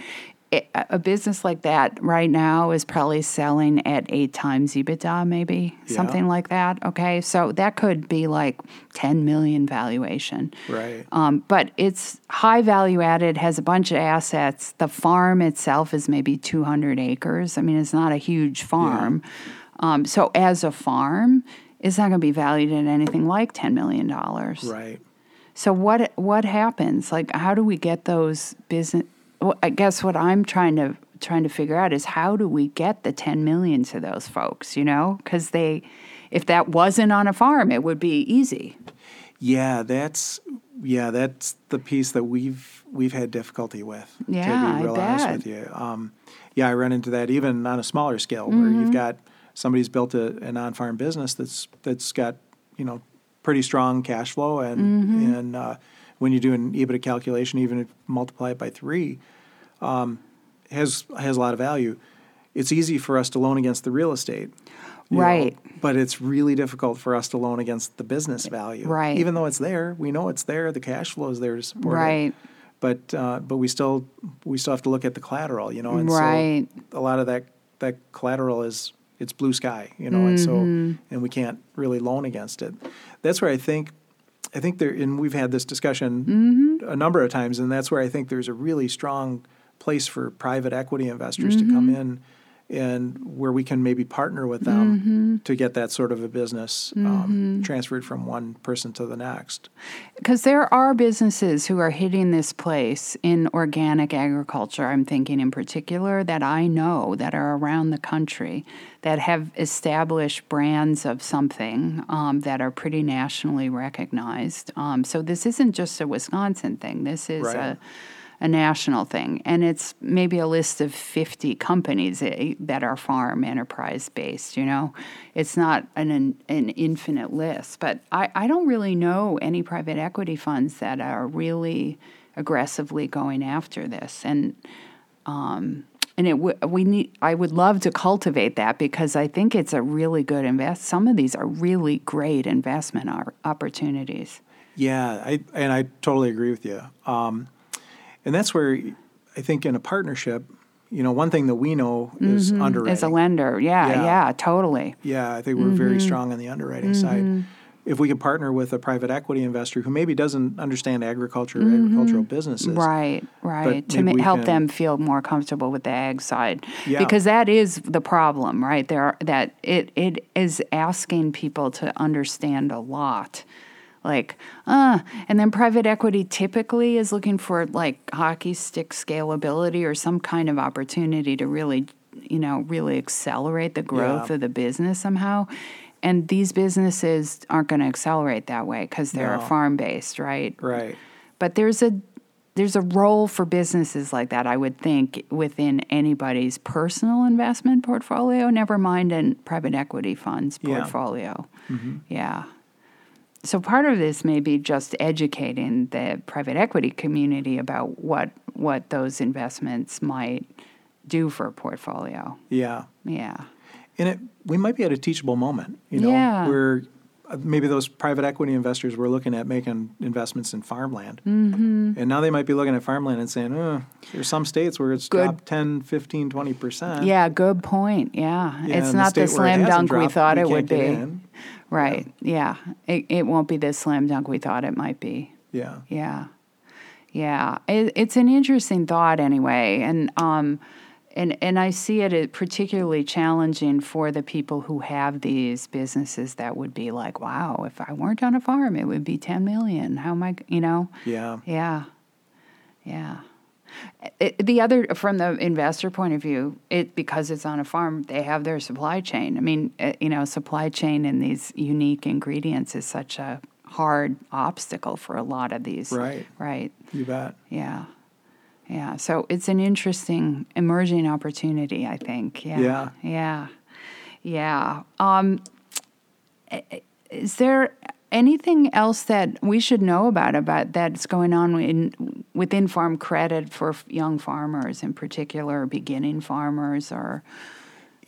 [SPEAKER 1] it, a business like that right now is probably selling at eight times EBITDA, maybe
[SPEAKER 2] Yeah.
[SPEAKER 1] something like that. Okay, so that could be like 10 million valuation.
[SPEAKER 2] Right.
[SPEAKER 1] Um, but it's high value added, has a bunch of assets. The farm itself is maybe 200 acres. I mean, it's not a huge farm. Um, so as a farm, it's not going to be valued at anything like $10 million.
[SPEAKER 2] Right.
[SPEAKER 1] So what what happens? Like, how do we get those business? I guess what I'm trying to trying to figure out is how do we get the 10 million to those folks? You know, because they, if that wasn't on a farm, it would be easy.
[SPEAKER 2] Yeah, that's yeah, that's the piece that we've we've had difficulty with.
[SPEAKER 1] Yeah,
[SPEAKER 2] to be real honest
[SPEAKER 1] bet.
[SPEAKER 2] with you. Um, yeah, I run into that even on a smaller scale where
[SPEAKER 1] Mm-hmm.
[SPEAKER 2] you've got somebody's built a, an on-farm business that's that's got you know pretty strong cash flow and
[SPEAKER 1] Mm-hmm.
[SPEAKER 2] and uh, when you do an EBITDA calculation, even if you multiply it by three, um, has has a lot of value. It's easy for us to loan against the real estate. you know,
[SPEAKER 1] Right.
[SPEAKER 2] but it's really difficult for us to loan against the business value.
[SPEAKER 1] Right.
[SPEAKER 2] Even though it's there, we know it's there. The cash flow is there to support it.
[SPEAKER 1] Right.
[SPEAKER 2] But uh, but we still we still have to look at the collateral. You know, and
[SPEAKER 1] Right.
[SPEAKER 2] so a lot of that that collateral is it's blue sky. You know, and so
[SPEAKER 1] Mm-hmm.
[SPEAKER 2] and we can't really loan against it. That's where I think. I think there, and we've had this discussion
[SPEAKER 1] Mm-hmm.
[SPEAKER 2] a number of times, and that's where I think there's a really strong place for private equity investors to come
[SPEAKER 1] Mm-hmm.
[SPEAKER 2] in and where we can maybe partner with them
[SPEAKER 1] Mm-hmm.
[SPEAKER 2] to get that sort of a business um, transferred from one person to the next.
[SPEAKER 1] Because there are businesses who are hitting this place in organic agriculture, I'm thinking in particular, that I know that are around the country that have established brands of something um, that are pretty nationally recognized. Um, so this isn't just a Wisconsin thing, this is
[SPEAKER 2] Right.
[SPEAKER 1] a a national thing, and it's maybe a list of 50 companies that are farm enterprise based. You know, it's not an an infinite list, but I, I don't really know any private equity funds that are really aggressively going after this, and um, and it w- we need. I would love to cultivate that because I think it's a really good invest. Some of these are really great investment opportunities.
[SPEAKER 2] Yeah, I and I totally agree with you. Um, and that's where I think in a partnership, you know, one thing that we know is mm-hmm. underwriting.
[SPEAKER 1] As a lender, yeah,
[SPEAKER 2] Yeah.
[SPEAKER 1] yeah, totally.
[SPEAKER 2] Yeah, I think we're very mm-hmm. strong on the underwriting mm-hmm. side. If we could partner with a private equity investor who maybe doesn't understand agriculture or agricultural businesses,
[SPEAKER 1] Right, right. To ma- help
[SPEAKER 2] can-
[SPEAKER 1] them feel more comfortable with the ag side,
[SPEAKER 2] Yeah.
[SPEAKER 1] because that is the problem, right? There, are, that it it is asking people to understand a lot, like, uh, and then private equity typically is looking for like hockey stick scalability or some kind of opportunity to really, you know, really accelerate the growth
[SPEAKER 2] Yeah.
[SPEAKER 1] of the business somehow. And these businesses aren't going to accelerate that way because they're
[SPEAKER 2] No.
[SPEAKER 1] farm based, right?
[SPEAKER 2] right?
[SPEAKER 1] But there's a there's a role for businesses like that, I would think, within anybody's personal investment portfolio, never mind in private equity funds
[SPEAKER 2] Yeah.
[SPEAKER 1] portfolio. Yeah. So part of this may be just educating the private equity community about what what those investments might do for a portfolio.
[SPEAKER 2] Yeah,
[SPEAKER 1] Yeah.
[SPEAKER 2] and it we might be at a teachable moment. You know,
[SPEAKER 1] Yeah.
[SPEAKER 2] where maybe those private equity investors were looking at making investments in farmland, mm-hmm. and now they might be looking at farmland and saying, oh, there's some states where it's
[SPEAKER 1] Good.
[SPEAKER 2] dropped 10, 15, 20 percent.
[SPEAKER 1] Yeah, good point. Yeah.
[SPEAKER 2] Yeah,
[SPEAKER 1] it's
[SPEAKER 2] the
[SPEAKER 1] not the,
[SPEAKER 2] it
[SPEAKER 1] slam dunk we thought it would be. Right. Yeah. It, it won't be the slam dunk we thought it might be.
[SPEAKER 2] Yeah,
[SPEAKER 1] Yeah. Yeah. It, it's an interesting thought anyway. And, um, and, and I see it as particularly challenging for the people who have these businesses that would be like, wow, if I weren't on a farm, it would be 10 million. How am I, you know?
[SPEAKER 2] yeah,
[SPEAKER 1] Yeah. Yeah. It, the other, from the investor point of view, it because it's on a farm, they have their supply chain. I mean, uh, you know, supply chain and these unique ingredients is such a hard obstacle for a lot of these.
[SPEAKER 2] Right.
[SPEAKER 1] Right.
[SPEAKER 2] you bet.
[SPEAKER 1] Yeah. Yeah. So it's an interesting emerging opportunity, I think. Yeah.
[SPEAKER 2] Yeah.
[SPEAKER 1] Yeah. Yeah. Um, i- i- is there anything else that we should know about about that's going on in within farm credit for young farmers in particular, beginning farmers or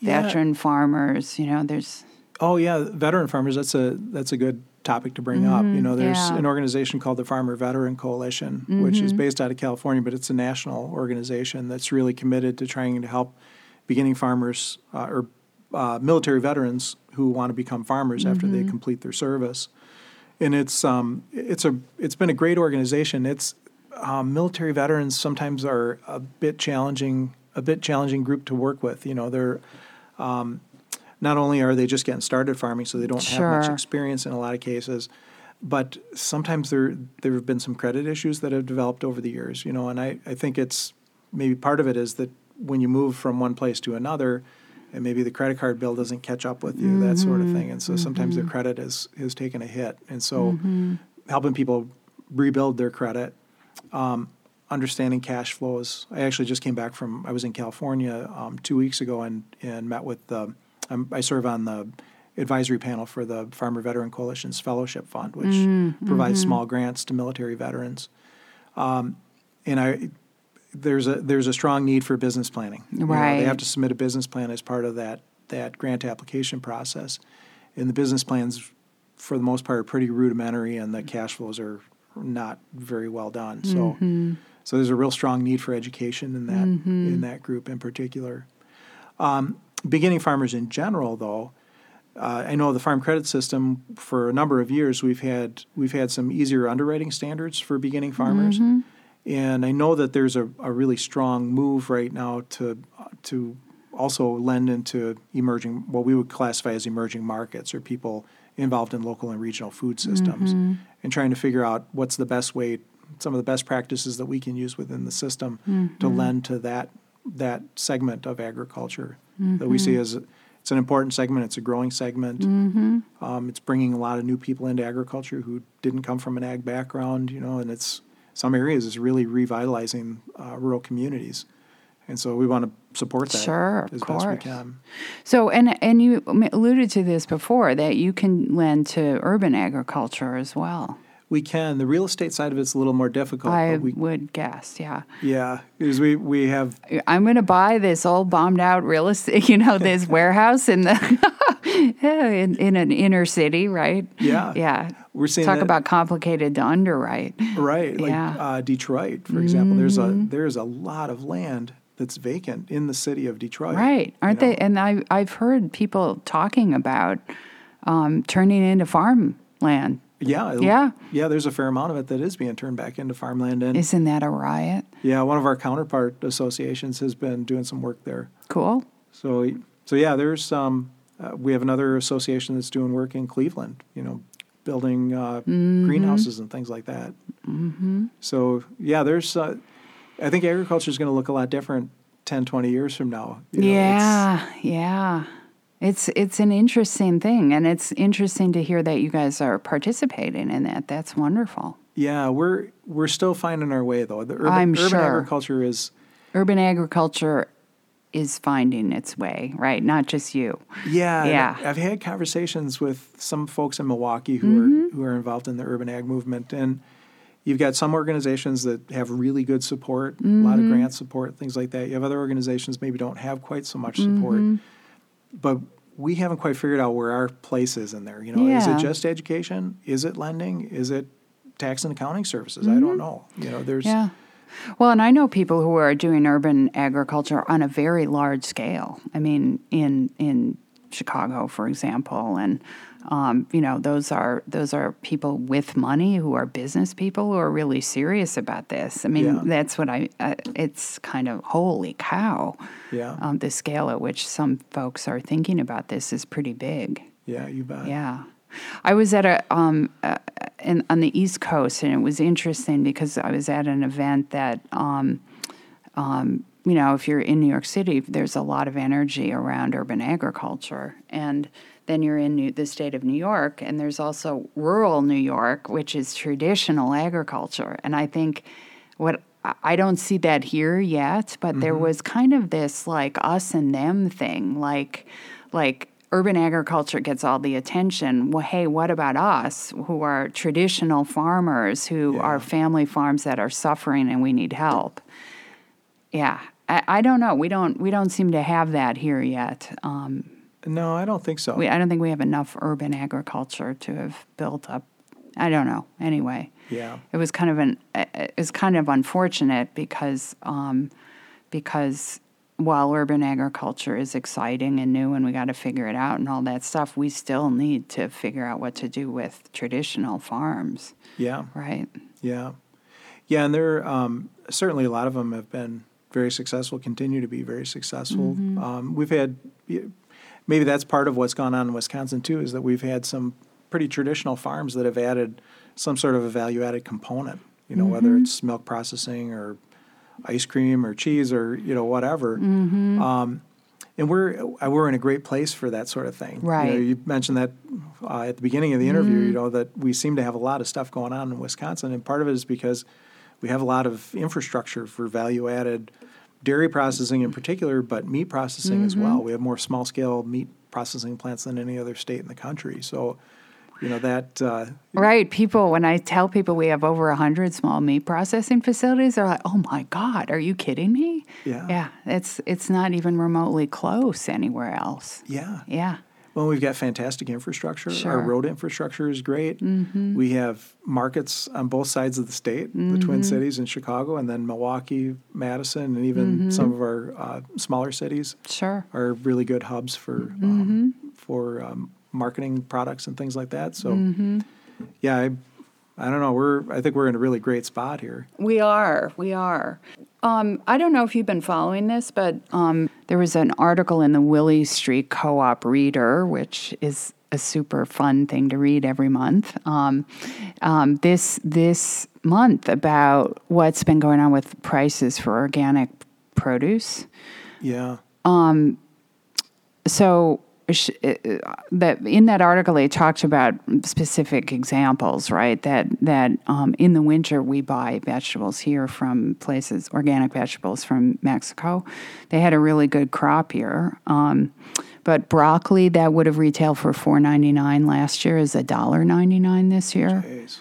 [SPEAKER 2] Yeah.
[SPEAKER 1] veteran farmers? You know, there's
[SPEAKER 2] Oh yeah, veteran farmers. That's a that's a good topic to bring up. You know, there's
[SPEAKER 1] Mm-hmm. yeah.
[SPEAKER 2] an organization called the Farmer Veteran Coalition, which is based out of California, but it's a national organization that's really committed to trying to help beginning farmers uh, or uh, military veterans who want to become farmers after they complete their service. And it's um, it's a it's been a great organization. It's um, military veterans sometimes are a bit challenging a bit challenging group to work with. You know, they're not only are they just getting started farming, so they don't have much experience in a lot of cases, but sometimes there there have been some credit issues that have developed over the years. You know, and I, I think it's maybe part of it is that when you move from one place to another, and maybe the credit card bill doesn't catch up with you, that sort of thing, and so sometimes their credit is has taken a hit, and so helping people rebuild their credit. Um, understanding cash flows. I actually just came back from. I was in California um, two weeks ago and and met with the. I'm, I serve on the advisory panel for the Farmer Veteran Coalition's Fellowship Fund, which provides small grants to military veterans. Um, and I, there's a there's a strong need for business planning. You know,
[SPEAKER 1] Right.
[SPEAKER 2] they have to submit a business plan as part of that that grant application process. And the business plans, for the most part, are pretty rudimentary, and the cash flows are not very well done. So, so there's a real strong need for education in that in that group in particular. Um, beginning farmers in general, though, uh, I know the farm credit system for a number of years we've had we've had some easier underwriting standards for beginning farmers, and I know that there's a, a really strong move right now to to also lend into emerging what we would classify as emerging markets or people involved in local and regional food systems mm-hmm. and trying to figure out what's the best way some of the best practices that we can use within the system to mm-hmm. lend to that that segment of agriculture that we see mm-hmm. as it's an important segment. It's a growing segment. Um, it's bringing a lot of new people into agriculture who didn't come from an ag background, you know, and it's some areas is really revitalizing uh, rural communities, and so we want to support that
[SPEAKER 1] Sure, of
[SPEAKER 2] as best we can.
[SPEAKER 1] So, and and you alluded to this before that you can lend to urban agriculture as well.
[SPEAKER 2] We can. The real estate side of it's a little more difficult.
[SPEAKER 1] I
[SPEAKER 2] but we,
[SPEAKER 1] would guess, yeah.
[SPEAKER 2] yeah, because we we have
[SPEAKER 1] I'm going to buy this old bombed out real estate, you know, this warehouse in the in, in an inner city, right?
[SPEAKER 2] Yeah.
[SPEAKER 1] yeah.
[SPEAKER 2] We're seeing
[SPEAKER 1] talk
[SPEAKER 2] that-
[SPEAKER 1] about complicated to underwrite.
[SPEAKER 2] right like
[SPEAKER 1] Yeah. Mm-hmm.
[SPEAKER 2] uh, Detroit, for example. There's a there's a lot of land that's vacant in the city of Detroit.
[SPEAKER 1] Right. Aren't
[SPEAKER 2] you know?
[SPEAKER 1] they? And I, I've heard people talking about um, turning into farmland.
[SPEAKER 2] Yeah.
[SPEAKER 1] Yeah.
[SPEAKER 2] Yeah, there's a fair amount of it that is being turned back into farmland. And
[SPEAKER 1] Isn't that a riot?
[SPEAKER 2] yeah, one of our counterpart associations has been doing some work there.
[SPEAKER 1] Cool.
[SPEAKER 2] So, so yeah, there's um, uh, we have another association that's doing work in Cleveland, you know, building uh,
[SPEAKER 1] Mm-hmm.
[SPEAKER 2] greenhouses and things like that. Mm-hmm. So, yeah, there's, uh, I think agriculture is going to look a lot different 10, 20 years from now. you know, it's-
[SPEAKER 1] yeah, yeah. It's it's an interesting thing, and it's interesting to hear that you guys are participating in that. That's wonderful.
[SPEAKER 2] Yeah, we're we're still finding our way though. The urban, urban
[SPEAKER 1] sure.
[SPEAKER 2] agriculture is
[SPEAKER 1] Urban agriculture is finding its way, right? Not just you.
[SPEAKER 2] Yeah,
[SPEAKER 1] Yeah.
[SPEAKER 2] I've had conversations with some folks in Milwaukee who
[SPEAKER 1] Mm-hmm.
[SPEAKER 2] are who are involved in the urban ag movement, and you've got some organizations that have really good support, a lot
[SPEAKER 1] Mm-hmm.
[SPEAKER 2] of grant support, things like that. You have other organizations maybe don't have quite so much support,
[SPEAKER 1] Mm-hmm.
[SPEAKER 2] but we haven't quite figured out where our place is in there. You know, is it just education? Is it lending? Is it tax and accounting services? I don't know. You know, there's
[SPEAKER 1] Mm-hmm. Yeah. Well, and I know people who are doing urban agriculture on a very large scale. I mean, in in Chicago, for example, and um, you know, those are those are people with money who are business people who are really serious about this. I mean,
[SPEAKER 2] Yeah.
[SPEAKER 1] that's what I. Uh, it's kind of holy cow.
[SPEAKER 2] Yeah.
[SPEAKER 1] Um, the scale at which some folks are thinking about this is pretty big.
[SPEAKER 2] yeah, you bet.
[SPEAKER 1] Yeah. I was at a um uh, in, on the East Coast, and it was interesting because I was at an event that um um you know if you're in New York City, there's a lot of energy around urban agriculture, and then you're in New, the state of New York, and there's also rural New York, which is traditional agriculture, and I think what I- I don't see that here yet, but there was kind of this like us and them thing, like like urban agriculture gets all the attention. Well, hey, what about us who are traditional farmers who
[SPEAKER 2] Yeah.
[SPEAKER 1] are family farms that are suffering and we need help? Yeah, I, I don't know. We don't we don't seem to have that here yet. Um,
[SPEAKER 2] No, I don't think so.
[SPEAKER 1] we, I don't think we have enough urban agriculture to have built up. I don't know. Anyway,
[SPEAKER 2] yeah.
[SPEAKER 1] it was kind of an it was kind of unfortunate because um, because while urban agriculture is exciting and new and we got to figure it out and all that stuff, we still need to figure out what to do with traditional farms,
[SPEAKER 2] Yeah.
[SPEAKER 1] right?
[SPEAKER 2] Yeah, yeah, and there um, certainly a lot of them have been very successful, continue to be very successful. Um, we've had maybe that's part of what's gone on in Wisconsin too, is that we've had some pretty traditional farms that have added some sort of a value-added component. You know, whether it's milk processing or ice cream or cheese or you know whatever. Um, and we're uh, we're in a great place for that sort of thing. You, know,
[SPEAKER 1] Right.
[SPEAKER 2] you mentioned that uh, at the beginning of the interview. You know that we seem to have a lot of stuff going on in Wisconsin, and part of it is because we have a lot of infrastructure for value added dairy processing in particular, but meat processing as well. We have more small scale meat processing plants than any other state in the country. So You know that. Uh,
[SPEAKER 1] Right. People, when I tell people we have over 100 small meat processing facilities, they're like, oh my God, are you kidding me?
[SPEAKER 2] Yeah.
[SPEAKER 1] Yeah. It's, it's not even remotely close anywhere else.
[SPEAKER 2] yeah.
[SPEAKER 1] Yeah.
[SPEAKER 2] Well, we've got fantastic infrastructure.
[SPEAKER 1] Sure.
[SPEAKER 2] Our road infrastructure is great.
[SPEAKER 1] Mm-hmm.
[SPEAKER 2] We have markets on both sides of the state, the
[SPEAKER 1] Mm-hmm.
[SPEAKER 2] Twin Cities and Chicago, and then Milwaukee, Madison, and even
[SPEAKER 1] Mm-hmm.
[SPEAKER 2] some of our uh, smaller cities
[SPEAKER 1] Sure.
[SPEAKER 2] are really good hubs for
[SPEAKER 1] Mm-hmm.
[SPEAKER 2] um, for um, marketing products and things like that. So,
[SPEAKER 1] Mm-hmm.
[SPEAKER 2] yeah, I, I don't know. We're I think we're in a really great spot here.
[SPEAKER 1] We are. We are. Um, I don't know if you've been following this, but um, there was an article in the Willy Street Co op Reader, which is a super fun thing to read every month. Um, um, this this month about what's been going on with prices for organic produce.
[SPEAKER 2] Yeah.
[SPEAKER 1] Um. so that in that article they talked about specific examples right that that um, in the winter we buy vegetables here from places organic vegetables from mexico they had a really good crop here, um, but broccoli that would have retailed for $4.99 last year is $1.99 this year
[SPEAKER 2] Jeez.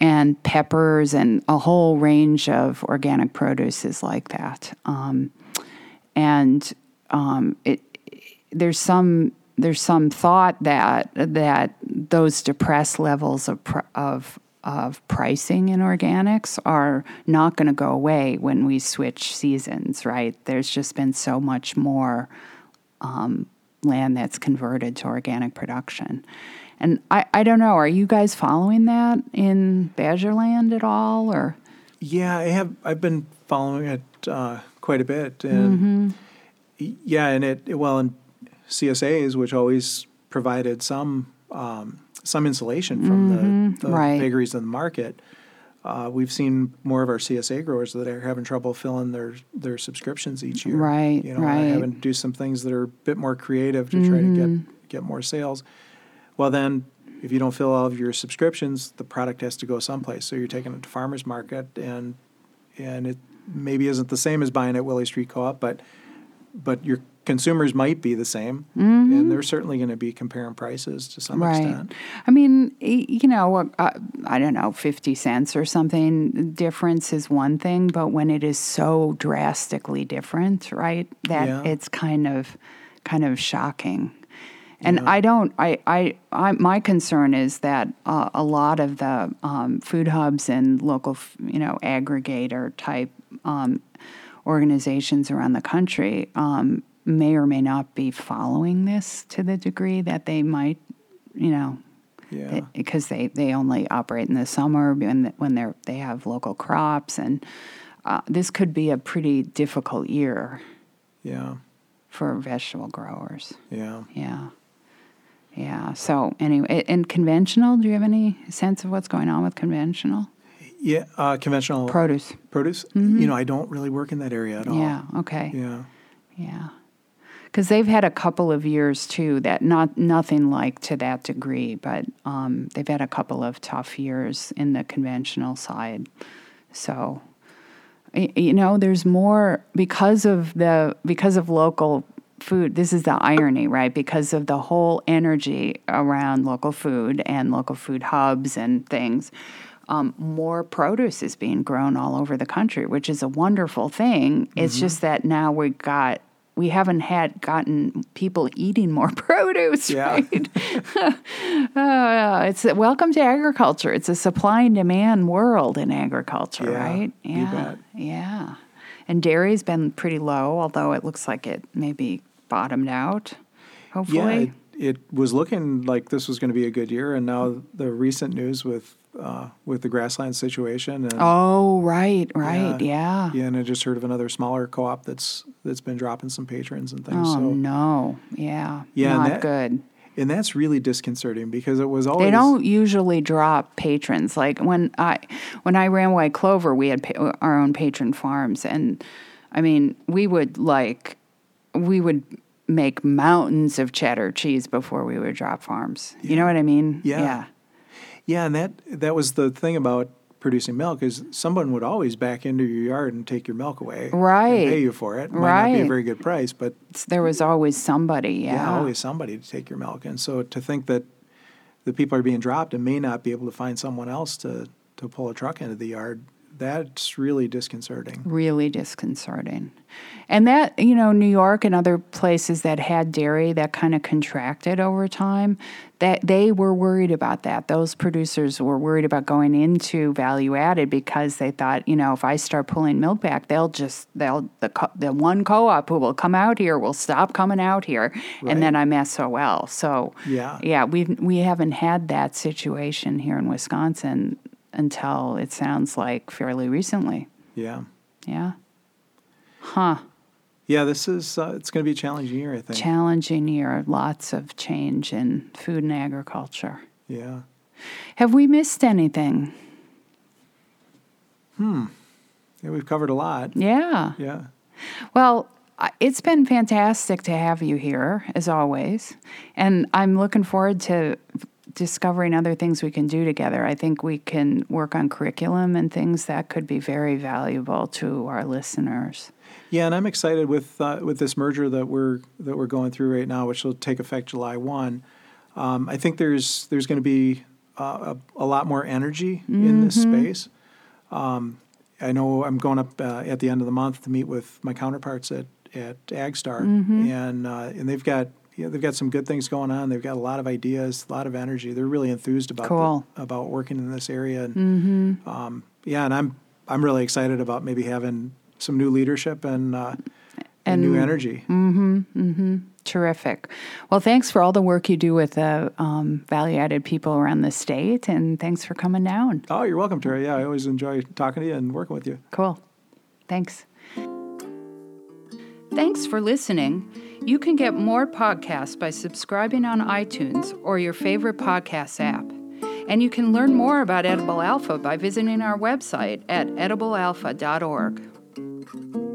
[SPEAKER 1] and peppers and a whole range of organic produce is like that. Um, and um, it, there's some there's some thought that that those depressed levels of pr- of of pricing in organics are not going to go away when we switch seasons. Right? There's just been so much more um, land that's converted to organic production. And I, I don't know, are you guys following that in Badgerland at all or
[SPEAKER 2] Yeah, I have. I've been following it uh, quite a bit, and
[SPEAKER 1] Mm-hmm.
[SPEAKER 2] yeah, and it well, and CSAs, which always provided some um, some insulation from the, the
[SPEAKER 1] Mm-hmm. right.
[SPEAKER 2] vagaries of the market. Uh, we've seen more of our CSA growers that are having trouble filling their their subscriptions each year.
[SPEAKER 1] Right,
[SPEAKER 2] you know,
[SPEAKER 1] right. Mm-hmm.
[SPEAKER 2] having to do some things that are a bit more creative to try to get get more sales. Well, then, if you don't fill all of your subscriptions, the product has to go someplace. So you're taking it to farmers market, and and it maybe isn't the same as buying at Willy Street Co-op, but but your consumers might be the same, and they're certainly going to be comparing prices to some
[SPEAKER 1] right
[SPEAKER 2] extent.
[SPEAKER 1] i mean you know uh, i don't know 50 cents or something difference is one thing but when it is so drastically different right that
[SPEAKER 2] Yeah.
[SPEAKER 1] it's kind of kind of shocking and I don't. I, I, I. My concern is that uh, a lot of the um, food hubs and local, f- you know, aggregator type um, organizations around the country um, may or may not be following this to the degree that they might, you know,
[SPEAKER 2] Yeah,
[SPEAKER 1] because they, they only operate in the summer when when they're they have local crops and uh, this could be a pretty difficult year
[SPEAKER 2] yeah,
[SPEAKER 1] for vegetable growers.
[SPEAKER 2] yeah.
[SPEAKER 1] Yeah. Yeah. So anyway, and conventional, do you have any sense of what's going on with conventional
[SPEAKER 2] Yeah, uh, conventional
[SPEAKER 1] produce?
[SPEAKER 2] produce. You know, I don't really work in that area at all.
[SPEAKER 1] Yeah. Okay.
[SPEAKER 2] Yeah.
[SPEAKER 1] Yeah. Because they've had a couple of years too that not nothing like to that degree, but um, they've had a couple of tough years in the conventional side. So, you know, there's more because of the because of local food. This is the irony, right? Because of the whole energy around local food and local food hubs and things. Um, more produce is being grown all over the country, which is a wonderful thing. It's just that now we've got we haven't had gotten people eating more produce,
[SPEAKER 2] Yeah.
[SPEAKER 1] right? uh, it's welcome to agriculture. It's a supply and demand world in agriculture,
[SPEAKER 2] Yeah,
[SPEAKER 1] right?
[SPEAKER 2] you
[SPEAKER 1] Yeah,
[SPEAKER 2] bet.
[SPEAKER 1] yeah. And dairy's been pretty low, although it looks like it maybe bottomed out.
[SPEAKER 2] Yeah,
[SPEAKER 1] Hopefully,
[SPEAKER 2] it, it was looking like this was going to be a good year, and now the recent news with uh, with the grassland situation, and
[SPEAKER 1] oh, right, right, yeah.
[SPEAKER 2] yeah, and I just heard of another smaller co-op that's that's been dropping some patrons and things.
[SPEAKER 1] Oh
[SPEAKER 2] so,
[SPEAKER 1] no, yeah,
[SPEAKER 2] Yeah,
[SPEAKER 1] not
[SPEAKER 2] that-
[SPEAKER 1] good.
[SPEAKER 2] and that's really disconcerting because it was always
[SPEAKER 1] They don't usually drop patrons. Like when I when I ran White Clover, we had pa- our own patron farms, and I mean, we would like we would make mountains of cheddar cheese before we would drop farms. You know what I mean?
[SPEAKER 2] Yeah.
[SPEAKER 1] Yeah.
[SPEAKER 2] Yeah, and that that was the thing about producing milk is someone would always back into your yard and take your milk away, and
[SPEAKER 1] Right.
[SPEAKER 2] pay you for it. Might not be a very good price, but
[SPEAKER 1] there was always somebody. Yeah.
[SPEAKER 2] yeah, always somebody to take your milk. And so to think that the people are being dropped and may not be able to find someone else to, to pull a truck into the yard. That's really disconcerting.
[SPEAKER 1] Really disconcerting. And that, you know, New York and other places that had dairy that kind of contracted over time, that they were worried about that. Those producers were worried about going into value added because they thought, you know, if I start pulling milk back, they'll just they'll the co- the one co-op who will come out here will stop coming out here,
[SPEAKER 2] Right.
[SPEAKER 1] and then I'm SOL. So
[SPEAKER 2] Yeah.
[SPEAKER 1] yeah, we we haven't had that situation here in Wisconsin until it sounds like fairly recently.
[SPEAKER 2] Yeah.
[SPEAKER 1] Yeah. Huh.
[SPEAKER 2] Yeah, this is, uh, it's going to be a challenging year, I think.
[SPEAKER 1] Challenging year. Lots of change in food and agriculture.
[SPEAKER 2] yeah.
[SPEAKER 1] Have we missed anything? Hmm.
[SPEAKER 2] Yeah, we've covered a lot.
[SPEAKER 1] Yeah.
[SPEAKER 2] Yeah.
[SPEAKER 1] Well, it's been fantastic to have you here, as always. And I'm looking forward to discovering other things we can do together. I think we can work on curriculum and things that could be very valuable to our listeners.
[SPEAKER 2] Yeah, and I'm excited with uh, with this merger that we're that we're going through right now, which will take effect July one. Um, I think there's there's going to be uh, a, a lot more energy in this space. Um, I know I'm going up uh, at the end of the month to meet with my counterparts at at AgStar, and uh, and they've got yeah, they've got some good things going on. They've got a lot of ideas, a lot of energy. They're really enthused about the- about working in this area. And, um, yeah, and I'm I'm really excited about maybe having some new leadership and uh, and, new energy. Mm-hmm. Mm-hmm.
[SPEAKER 1] Terrific. Well, thanks for all the work you do with the um, value added people around the state, and thanks for coming down.
[SPEAKER 2] Oh, you're welcome, Tera. Yeah, I always enjoy talking to you and working with you.
[SPEAKER 1] Cool. Thanks. Thanks for listening. You can get more podcasts by subscribing on iTunes or your favorite podcast app. And you can learn more about Edible Alpha by visiting our website at ediblealpha.org.